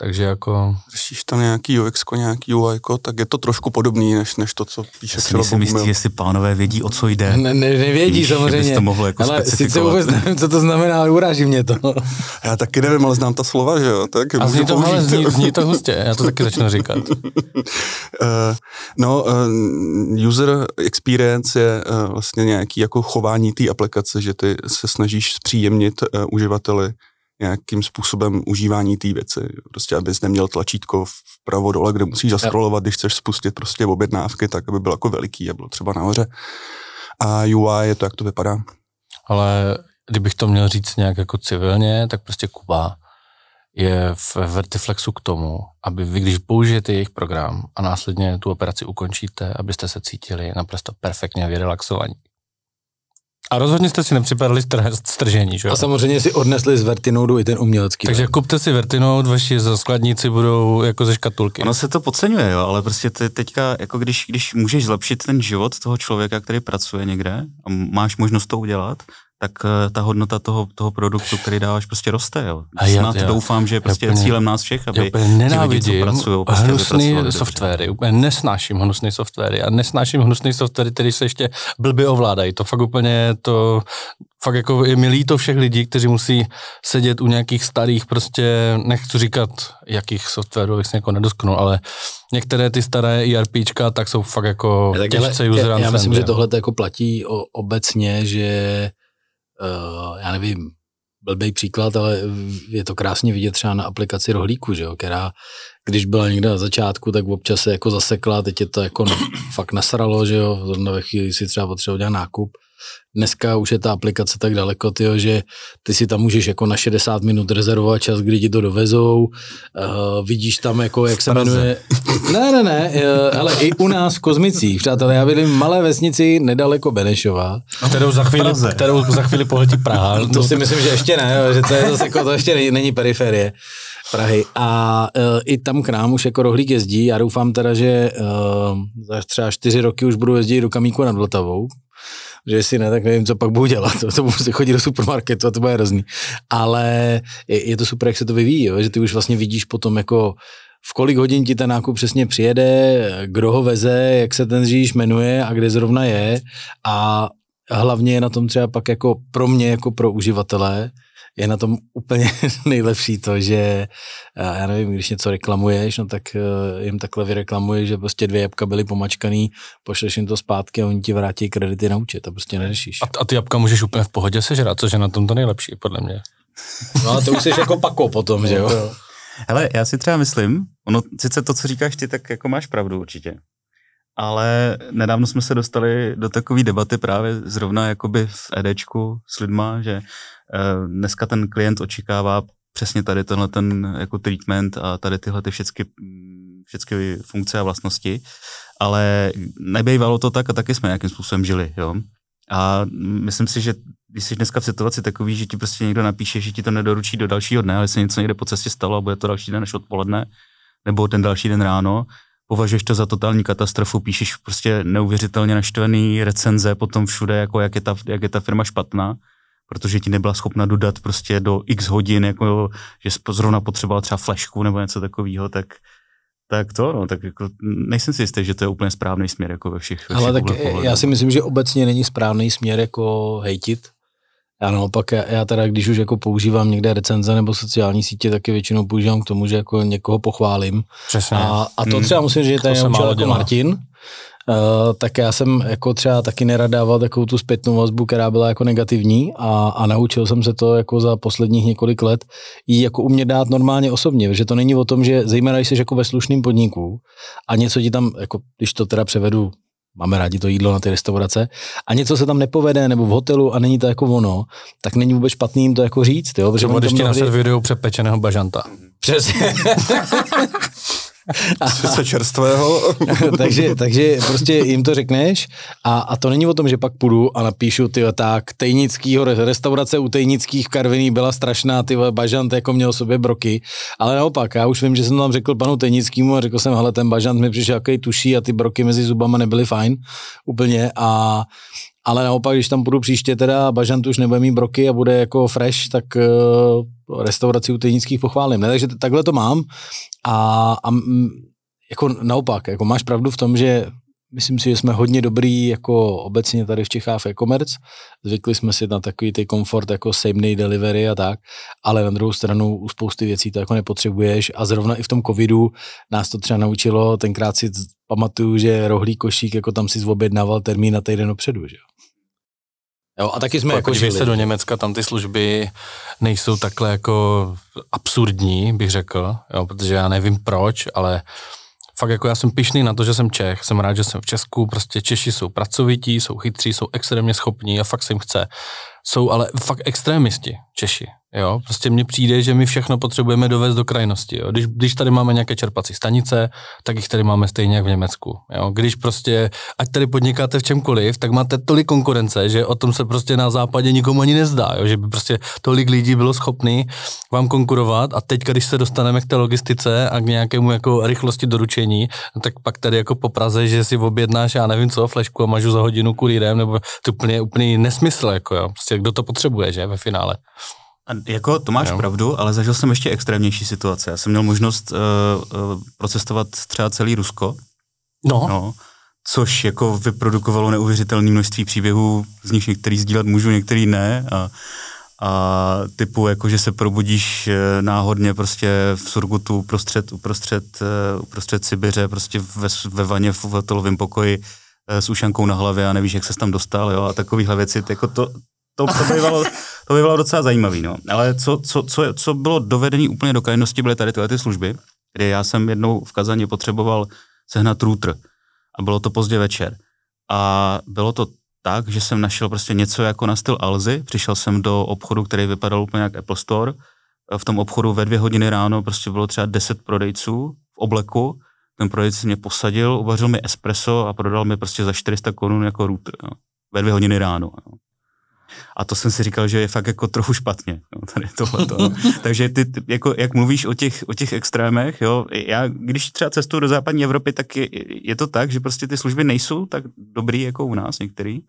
Takže jako, Řešíš tam nějaký UX, nějaký UI, tak je to trošku podobný, než, než to, co píše Já si Bohumil. jestli pánové vědí, o co jde. Ne, ne, nevědí Víš, samozřejmě, to mohl jako ale sice vůbec nevím, co to znamená, ale uráží mě to. [laughs] Já taky nevím, ale znám ta slova, že jo, tak a zní to, ale zní, zní to hustě, já to taky začnu říkat. Uh, [laughs] no, uh, user experience je uh, vlastně nějaký jako chování té aplikace, že ty se snažíš zpříjemnit uh, uživateli nějakým způsobem užívání té věci. Prostě, abys neměl tlačítko vpravo dole, kde musíš zaskrolovat, když chceš spustit prostě objednávky, tak aby bylo jako veliký a bylo třeba nahoře. A UI je to, jak to vypadá. Ale kdybych to měl říct nějak jako civilně, tak prostě Kuba je v Vertiflexu k tomu, aby vy, když použijete jejich program a následně tu operaci ukončíte, abyste se cítili naprosto perfektně vyrelaxovaní. A rozhodně jste si nepřipadali str- stržení, že jo? A samozřejmě si odnesli z Vertinodu i ten umělecký. Takže web. kupte si Vertinout, vaši skladníci budou jako ze škatulky. Ono se to podceňuje, jo, ale prostě ty teďka, jako když, když můžeš zlepšit ten život toho člověka, který pracuje někde a máš možnost to udělat, tak uh, ta hodnota toho, toho produktu, který dáváš, prostě roste. Jo. A já- Snad já- doufám, že prostě je úplně- cílem nás všech, Já aby úplně ti lidi, nenávidím co pracujou, prostě hnusný dobře. softwary, úplně nesnáším hnusný softwary a nesnáším hnusný softwary, který se ještě blbě ovládají. To fakt úplně to, fakt jako je mi líto všech lidí, kteří musí sedět u nějakých starých prostě, nechci říkat, jakých softwarů, bych se jako nedosknul, ale některé ty staré ERPčka, tak jsou fakt jako těžce user já, já myslím, že tohle to jako platí o, obecně, že já nevím, blbý příklad, ale je to krásně vidět třeba na aplikaci rohlíku, že jo, která, když byla někde na začátku, tak občas se jako zasekla, teď je to jako [coughs] fakt nasralo, že jo, zrovna ve chvíli si třeba potřeboval dělat nákup. Dneska už je ta aplikace tak daleko, tyjo, že ty si tam můžeš jako na 60 minut rezervovat čas, kdy ti to dovezou, uh, vidíš tam jako, jak se jmenuje, ne, ne, ne, uh, ale i u nás v Kozmicích, přátelé, já bydlím v malé vesnici nedaleko Benešova, kterou za chvíli, Praze. kterou za chvíli pohltí Praha. [laughs] to si myslím, že ještě ne, jo, že to, je zase jako, to ještě není, není periferie Prahy. A uh, i tam k nám už jako rohlík jezdí. Já doufám teda, že uh, za třeba čtyři roky už budu jezdit do Kamíku nad Vltavou. Že jestli ne, tak nevím, co pak budu dělat. [laughs] To, to si chodit do supermarketu a to bude hrozný. Ale je, je to super, jak se to vyvíjí, jo, že ty už vlastně vidíš potom jako v kolik hodin ti ten nákup přesně přijede, kdo ho veze, jak se ten řidič jmenuje a kde zrovna je a hlavně je na tom třeba pak jako pro mě, jako pro uživatele, je na tom úplně [laughs] nejlepší to, že eh, já nevím, když něco reklamuješ, no tak eh, jim takhle vyreklamuješ, že prostě dvě jabka byly pomačkaný, pošleš jim to zpátky a oni ti vrátí kredity na účet, to prostě neřešíš. A, a ty jabka můžeš úplně v pohodě sežrat, což je na tom to nejlepší, podle mě. No a to už jsi jako pako potom, že jo? Hele, já si třeba myslím, ono, sice to, co říkáš ty, tak jako máš pravdu určitě, ale nedávno jsme se dostali do takové debaty právě zrovna jakoby v EDčku s lidma, že dneska ten klient očekává přesně tady tenhle ten jako treatment a tady tyhle ty všechny, všechny funkce a vlastnosti, ale nebejvalo to tak a taky jsme nějakým způsobem žili, jo. A myslím si, že když jsi dneska v situaci takový, že ti prostě někdo napíše, že ti to nedoručí do dalšího dne, ale se něco někde po cestě stalo a bude to další den než odpoledne, nebo ten další den ráno, považuješ to za totální katastrofu, píšeš prostě neuvěřitelně naštvený recenze potom všude, jako jak je ta, jak je ta firma špatná, protože ti nebyla schopna dodat prostě do x hodin, jako že jsi zrovna potřeboval třeba flashku nebo něco takového, tak tak to, no, tak jako nejsem si jistý, že to je úplně správný směr jako ve všech, Ale tak pohledu. já si myslím, že obecně není správný směr jako hejtit. Já naopak, já, já teda, když už jako používám někde recenze nebo sociální sítě, taky většinou používám k tomu, že jako někoho pochválím. Přesně. A, a to Hmm. třeba musím říct, že tady To naučil málo jako dělá. Martin, Uh, tak já jsem jako třeba taky nerad dával takovou tu zpětnou vazbu, která byla jako negativní a, a naučil jsem se to jako za posledních několik let jí jako umět dát normálně osobně, že to není o tom, že zejména když jsi jako ve slušném podniku a něco ti tam, jako když to teda převedu máme rádi to jídlo na ty restaurace, a něco se tam nepovede, nebo v hotelu a není to jako ono, tak není vůbec špatný jim to jako říct, jo? protože Třeba když ti mnohdy- naservirují přepečeného bažanta. Přesně. [laughs] Něco čerstvého. [laughs] takže, takže prostě jim to řekneš a, a to není o tom, že pak půjdu a napíšu, ty tak, Tejnickýho, restaurace u Tejnických v Karviní byla strašná, ty bažant jako měl sobě broky, ale naopak, já už vím, že jsem tam řekl panu Tejnickému a řekl jsem, hele, ten bažant mi přišel jaký tuší a ty broky mezi zubama nebyly fajn úplně a ale naopak, když tam půjdu příště teda a bažant už nebude mít broky a bude jako fresh, tak uh, restauraci u Tejnických pochválím. Ne? Takže takhle to mám a, a jako naopak, jako máš pravdu v tom, že myslím si, že jsme hodně dobrý jako obecně tady v Čechách v e-commerce. Zvykli jsme si na takový ty komfort jako same delivery a tak, ale na druhou stranu u spousty věcí to jako nepotřebuješ a zrovna i v tom covidu nás to třeba naučilo, tenkrát si pamatuju, že rohlí košík, jako tam si zobjednával termín na týden dopředu, že jo. Jo, a taky jsme jako Podívej žili. se do Německa, tam ty služby nejsou takhle jako absurdní, bych řekl, jo, protože já nevím proč, ale fakt jako já jsem pišný na to, že jsem Čech, jsem rád, že jsem v Česku, prostě Češi jsou pracovití, jsou chytří, jsou extrémně schopní a fakt se jim chce. Jsou ale fakt extrémisti, Češi. Jo, prostě mně přijde, že my všechno potřebujeme dovést do krajnosti. Jo. Když, když tady máme nějaké čerpací stanice, tak jich tady máme stejně jak v Německu. Jo. Když prostě, ať tady podnikáte v čemkoliv, tak máte tolik konkurence, že o tom se prostě na západě nikomu ani nezdá, jo. že by prostě tolik lidí bylo schopný vám konkurovat a teď, když se dostaneme k té logistice a k nějakému jako rychlosti doručení, tak pak tady jako po Praze, že si objednáš, já nevím co, flešku a mažu za hodinu kurýrem, nebo to úplně, úplně nesmysl, jako jo. Prostě kdo to potřebuje, že, ve finále. A jako to máš jo. pravdu, ale zažil jsem ještě extrémnější situace. Já jsem měl možnost uh, uh, procestovat třeba celý Rusko. No. no. Což jako vyprodukovalo neuvěřitelné množství příběhů, z nich některý sdílet můžu, některý ne. A, a typu, jako že se probudíš eh, náhodně prostě v Surgutu uprostřed, uprostřed, uprostřed Sibiře, prostě ve, ve vaně v hotelovém pokoji s ušankou na hlavě a nevíš, jak se tam dostal, jo, a takovýhle věci, jako to, to, to, bývalo, to bývalo docela zajímavý, no. Ale co, co, co, co bylo dovedení úplně do krajnosti, byly tady tyhle ty služby, kdy já jsem jednou v Kazani potřeboval sehnat router a bylo to pozdě večer. A bylo to tak, že jsem našel prostě něco jako na styl Alzy, přišel jsem do obchodu, který vypadal úplně jak Apple Store, v tom obchodu ve dvě hodiny ráno prostě bylo třeba 10 prodejců v obleku, ten prodejce mě posadil, uvařil mi espresso a prodal mi prostě za 400 korun jako router, no. ve dvě hodiny ráno. No. A to jsem si říkal, že je fakt jako trochu špatně, no, tady tohleto. No. [laughs] Takže ty, jako, jak mluvíš o těch, o těch extrémech, jo, já když třeba cestuju do západní Evropy, tak je, je to tak, že prostě ty služby nejsou tak dobrý jako u nás některý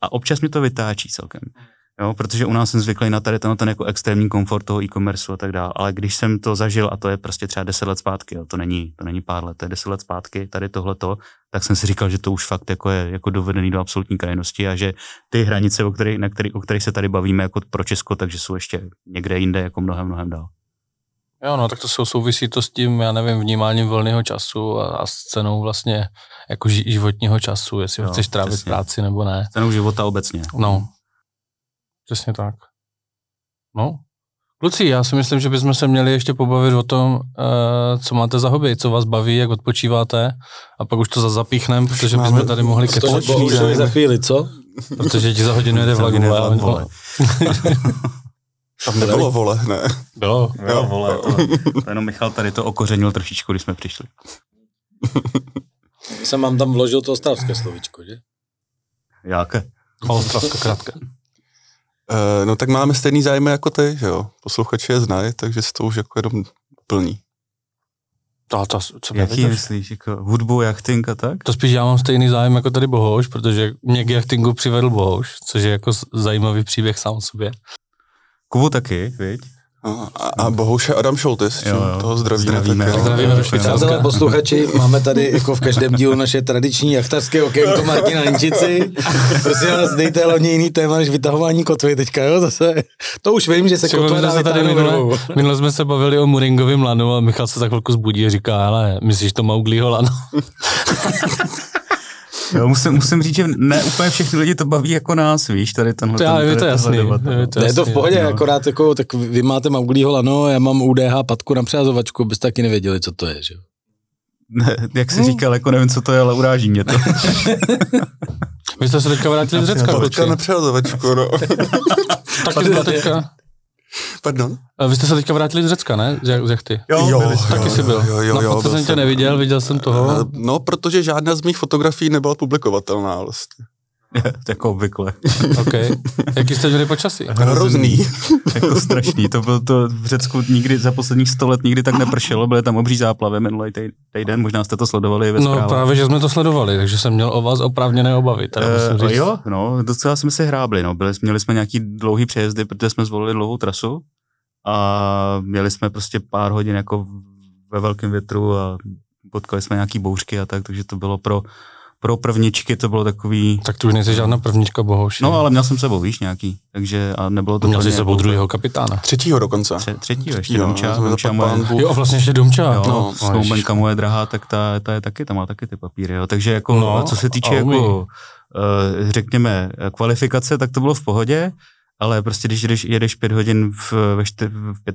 a občas mi to vytáčí celkem. Jo, protože u nás jsem zvyklý na tady ten, ten jako extrémní komfort toho e-commerce a tak dále. Ale když jsem to zažil, a to je prostě třeba 10 let zpátky, jo, to, není, to není pár let, to je 10 let zpátky, tady tohleto, tak jsem si říkal, že to už fakt jako je jako dovedený do absolutní krajnosti a že ty hranice, o kterých, na který, o kterých se tady bavíme jako pro Česko, takže jsou ještě někde jinde jako mnohem, mnohem dál. Jo, no tak to jsou, souvisí to s tím, já nevím, vnímáním volného času a, a s cenou vlastně jako životního času, jestli jo, chceš trávit přesně. práci nebo ne. Cenou života obecně. No, Přesně tak. No. Kluci, já si myslím, že bychom se měli ještě pobavit o tom, uh, co máte za hobby, co vás baví, jak odpočíváte a pak už to za zapíchnem, protože Máme, bychom tady mohli kecat. To za chvíli, co? Protože ti za hodinu jede vlak. Vole, vole. Tam nebylo vole, ne? Bylo. Bylo vole. To, to jenom Michal tady to okořenil trošičku, když jsme přišli. Jsem vám tam vložil to ostravské slovičko, že? Jaké? Ostravsko krátké. Uh, no tak máme stejný zájmy jako ty, že jo. Posluchači je znají, takže se to už jako jenom plní. To, to, co Jaký myslíš, jako hudbu, jachting a tak? To spíš já mám stejný zájem jako tady Bohoš, protože mě k jachtingu přivedl Bohoš, což je jako zajímavý příběh sám o sobě. Kubu taky, viď? A, a bohužel Adam Šoltis, jo, jo. toho zdravíme. Zdravíme, tak, zdravíme do Švýcarska. posluchači, máme tady jako v každém dílu naše tradiční jachtarské okénko Martina Ninčici. Prosím vás, dejte hlavně jiný téma než vytahování kotvy teďka, jo, zase. To už vím, že se kotva dá tady minule, minule, jsme se bavili o Muringovém lanu a Michal se za chvilku zbudí a říká, ale myslíš to Maugliho lano? [laughs] Jo, musím, musím říct, že ne úplně všechny lidi to baví jako nás, víš, tady tenhle. To, ten, je to jasný. Debata, je to, jasný, je to v pohodě, no. akorát jako, tak vy máte Mauglího lano, já mám UDH patku na přehazovačku, byste taky nevěděli, co to je, že Ne, jak jsi hmm. říkal, jako nevím, co to je, ale uráží mě to. [laughs] Vy jste se teďka vrátili z Řecka, Patka na přehazovačku, no. [laughs] Taky teďka. Pardon? A vy jste se teďka vrátili z Řecka, ne? Z jachty. Jo, jo, taky jsi byl. Jo, jo, jo, Na jsem tě neviděl, viděl jsem toho. Eh, no, protože žádná z mých fotografií nebyla publikovatelná vlastně. [laughs] jako obvykle. [laughs] OK. Jaký jste měli počasí? Hrozný. jako strašný. To bylo to v Řecku nikdy za posledních sto let nikdy tak nepršelo, byly tam obří záplavy minulý týden, možná jste to sledovali ve No právě, že jsme to sledovali, takže jsem měl o vás oprávněné obavy. Teda uh, Jo, no, docela jsme si hrábli, no. Byli, měli jsme nějaký dlouhý přejezdy, protože jsme zvolili dlouhou trasu a měli jsme prostě pár hodin jako ve velkém větru a potkali jsme nějaký bouřky a tak, takže to bylo pro pro prvničky to bylo takový... Tak tu už nejsi žádná prvnička bohoši. No, ale měl jsem sebou, víš, nějaký, takže a nebylo to... Měl jsi sebou jako... druhého kapitána. Třetího dokonce. Tře, třetího, ještě jo, Domča. Domča moje... [laughs] Jo, vlastně ještě Domča. Jo, no, snoubenka moje drahá, tak ta, ta je taky, ta má taky ty papíry, jo. Takže jako, no, co se týče jako, uh, řekněme, kvalifikace, tak to bylo v pohodě. Ale prostě když jedeš, jedeš pět hodin v, ve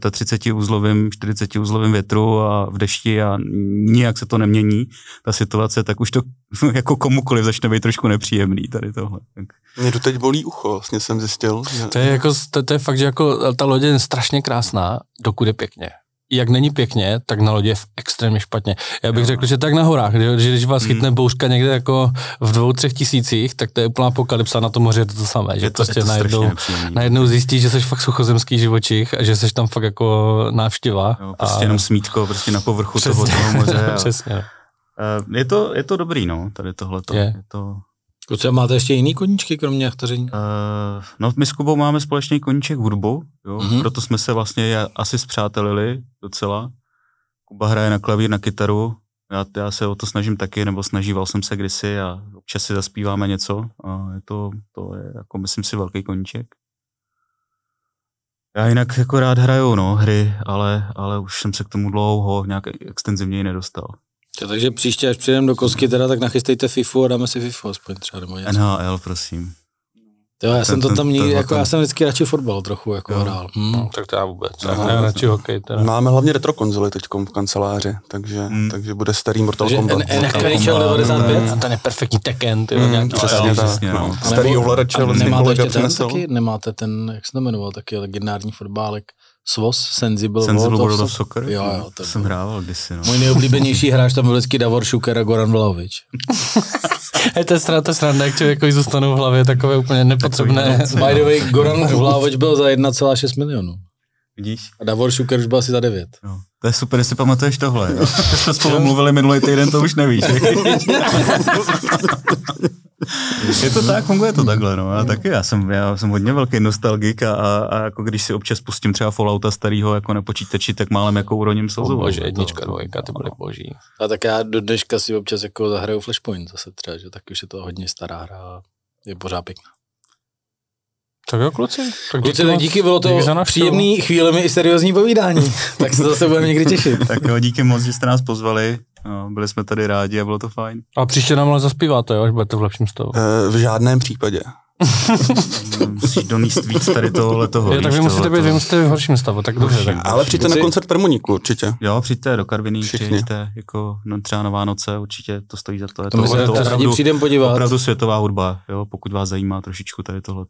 v 35 uzlovém, 40 uzlovém větru a v dešti a nijak se to nemění, ta situace, tak už to [laughs] jako komukoliv začne být trošku nepříjemný tady tohle. Tak. Mě to teď bolí ucho, vlastně jsem zjistil. Že... To je, jako, to, to je fakt, že jako ta loď je strašně krásná, dokud je pěkně jak není pěkně, tak na lodi je extrémně špatně. Já bych jo. řekl, že tak na horách, že, že když vás hmm. chytne bouřka někde jako v dvou, třech tisících, tak to je úplná apokalypsa na tom moři je to to samé. Je že to, prostě je to najednou, najednou zjistíš, že jsi fakt suchozemský živočich a že jsi tam fakt jako návštěva. Jo, prostě a... jenom smítko prostě na povrchu Přesně. toho, toho moře. A... [laughs] Přesně. Uh, je to, je to dobrý, no, tady tohle. Je. je to, Kuce, máte ještě jiný koníčky, kromě jachtaření? Uh, no, my s Kubou máme společný koníček hudbu, jo, mm-hmm. proto jsme se vlastně asi zpřátelili docela. Kuba hraje na klavír, na kytaru, já, já se o to snažím taky, nebo snažíval jsem se kdysi a občas si zaspíváme něco a je to, to je, jako myslím si, velký koníček. Já jinak jako rád hraju, no, hry, ale, ale už jsem se k tomu dlouho nějak extenzivněji nedostal. To, takže příště, až přijdeme do kosky, teda, tak nachystejte FIFU a dáme si FIFU aspoň třeba nebo něco. NHL, prosím. Jo, já jsem to tam nikdy, jako já jsem vždycky radši fotbal trochu jako jo. hrál. Hmm. No, tak to já vůbec. No, já radši hokej. Teda. Máme hlavně retro konzoly teď v kanceláři, takže, hmm. takže bude starý Mortal Kombat. NHL 95? Ten je perfektní Tekken, ty hmm, nějaký. Přesně tak. No. Starý ovladače, vlastně nemáte ten taky, nemáte ten, jak se to jmenoval, taky legendární fotbálek. SWOS, Sensible, Sensible World, World of Soccer? Jo, jo. To jsem hrával kdysi, no. Můj nejoblíbenější [laughs] hráč tam byl vždycky Davor Šuker a Goran Vlaovič. [laughs] je to strana, to strana, jak člověk zůstanou v hlavě takové úplně nepotřebné. By the way, Goran Vlaovič byl za 1,6 milionů. Vidíš? A Davor Šuker už byl asi za 9. No. To je super, jestli pamatuješ tohle. Jo? [laughs] jsme spolu mluvili minulý týden, to už nevíš. [laughs] je to tak, funguje to takhle, no. Já taky, já jsem, já jsem hodně velký nostalgik a, a, a jako když si občas pustím třeba Fallouta starého jako na počítači, tak málem jako uroním slzu. Bože, jednička, dvojka, ty byly boží. A tak já do dneška si občas jako zahraju Flashpoint zase třeba, že tak už je to hodně stará hra je pořád pěkná. Tak jo, kluci. Tak kluci, díky, díky bylo to díky příjemný chvílemi i seriózní povídání. [laughs] tak se zase budeme někdy těšit. tak jo, díky moc, že jste nás pozvali. No, byli jsme tady rádi a bylo to fajn. A příště nám ale zaspíváte, jo, až budete v lepším stavu. E, v žádném případě. [laughs] Musíš donést víc tady tohohle toho. Jo, tak vy musíte být, vy musíte v horším stavu, tak dobře. Tak. Ale přijďte na koncert Permoníku určitě. Jo, přijďte do Karviní, přijďte jako no, třeba na Vánoce, určitě to stojí za to. Je to, to, to, to opravdu, podívat. opravdu světová hudba, jo, pokud vás zajímá trošičku tady tohle.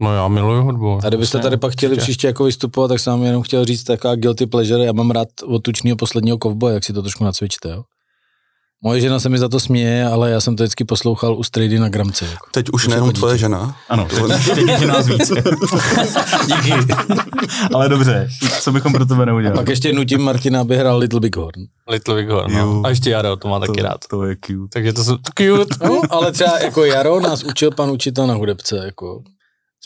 No já miluju hudbu. A kdybyste tady pak chtěli příště jako vystupovat, tak jsem vám jenom chtěl říct taková guilty pleasure. Já mám rád od tučního posledního kovboje, jak si to trošku nacvičte, jo? Moje žena se mi za to směje, ale já jsem to vždycky poslouchal u Strady na Gramce. Jako. Teď už nejenom tvoje žena. Ano, teď je nás víc. [laughs] Díky. ale dobře, co bychom pro tebe neudělali? A pak ještě nutím Martina, aby hrál Little Big Horn. Little Big Horn, no. A ještě Jaro, to má to, taky rád. To je cute. Takže to jsou cute. no, ale třeba jako Jaro nás učil pan učitel na hudebce, jako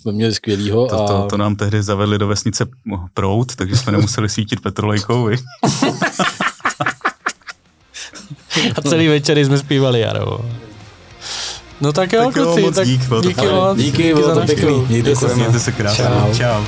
jsme měli skvělýho. To, to, to, nám tehdy zavedli do vesnice prout, takže jsme nemuseli svítit petrolejkou, [laughs] A celý večer jsme zpívali Jaro. No tak jo, tak kluci, tak dík, díky moc. Díky, bylo to pěkný. Mějte se, mějte se krásně. Čau. Čau.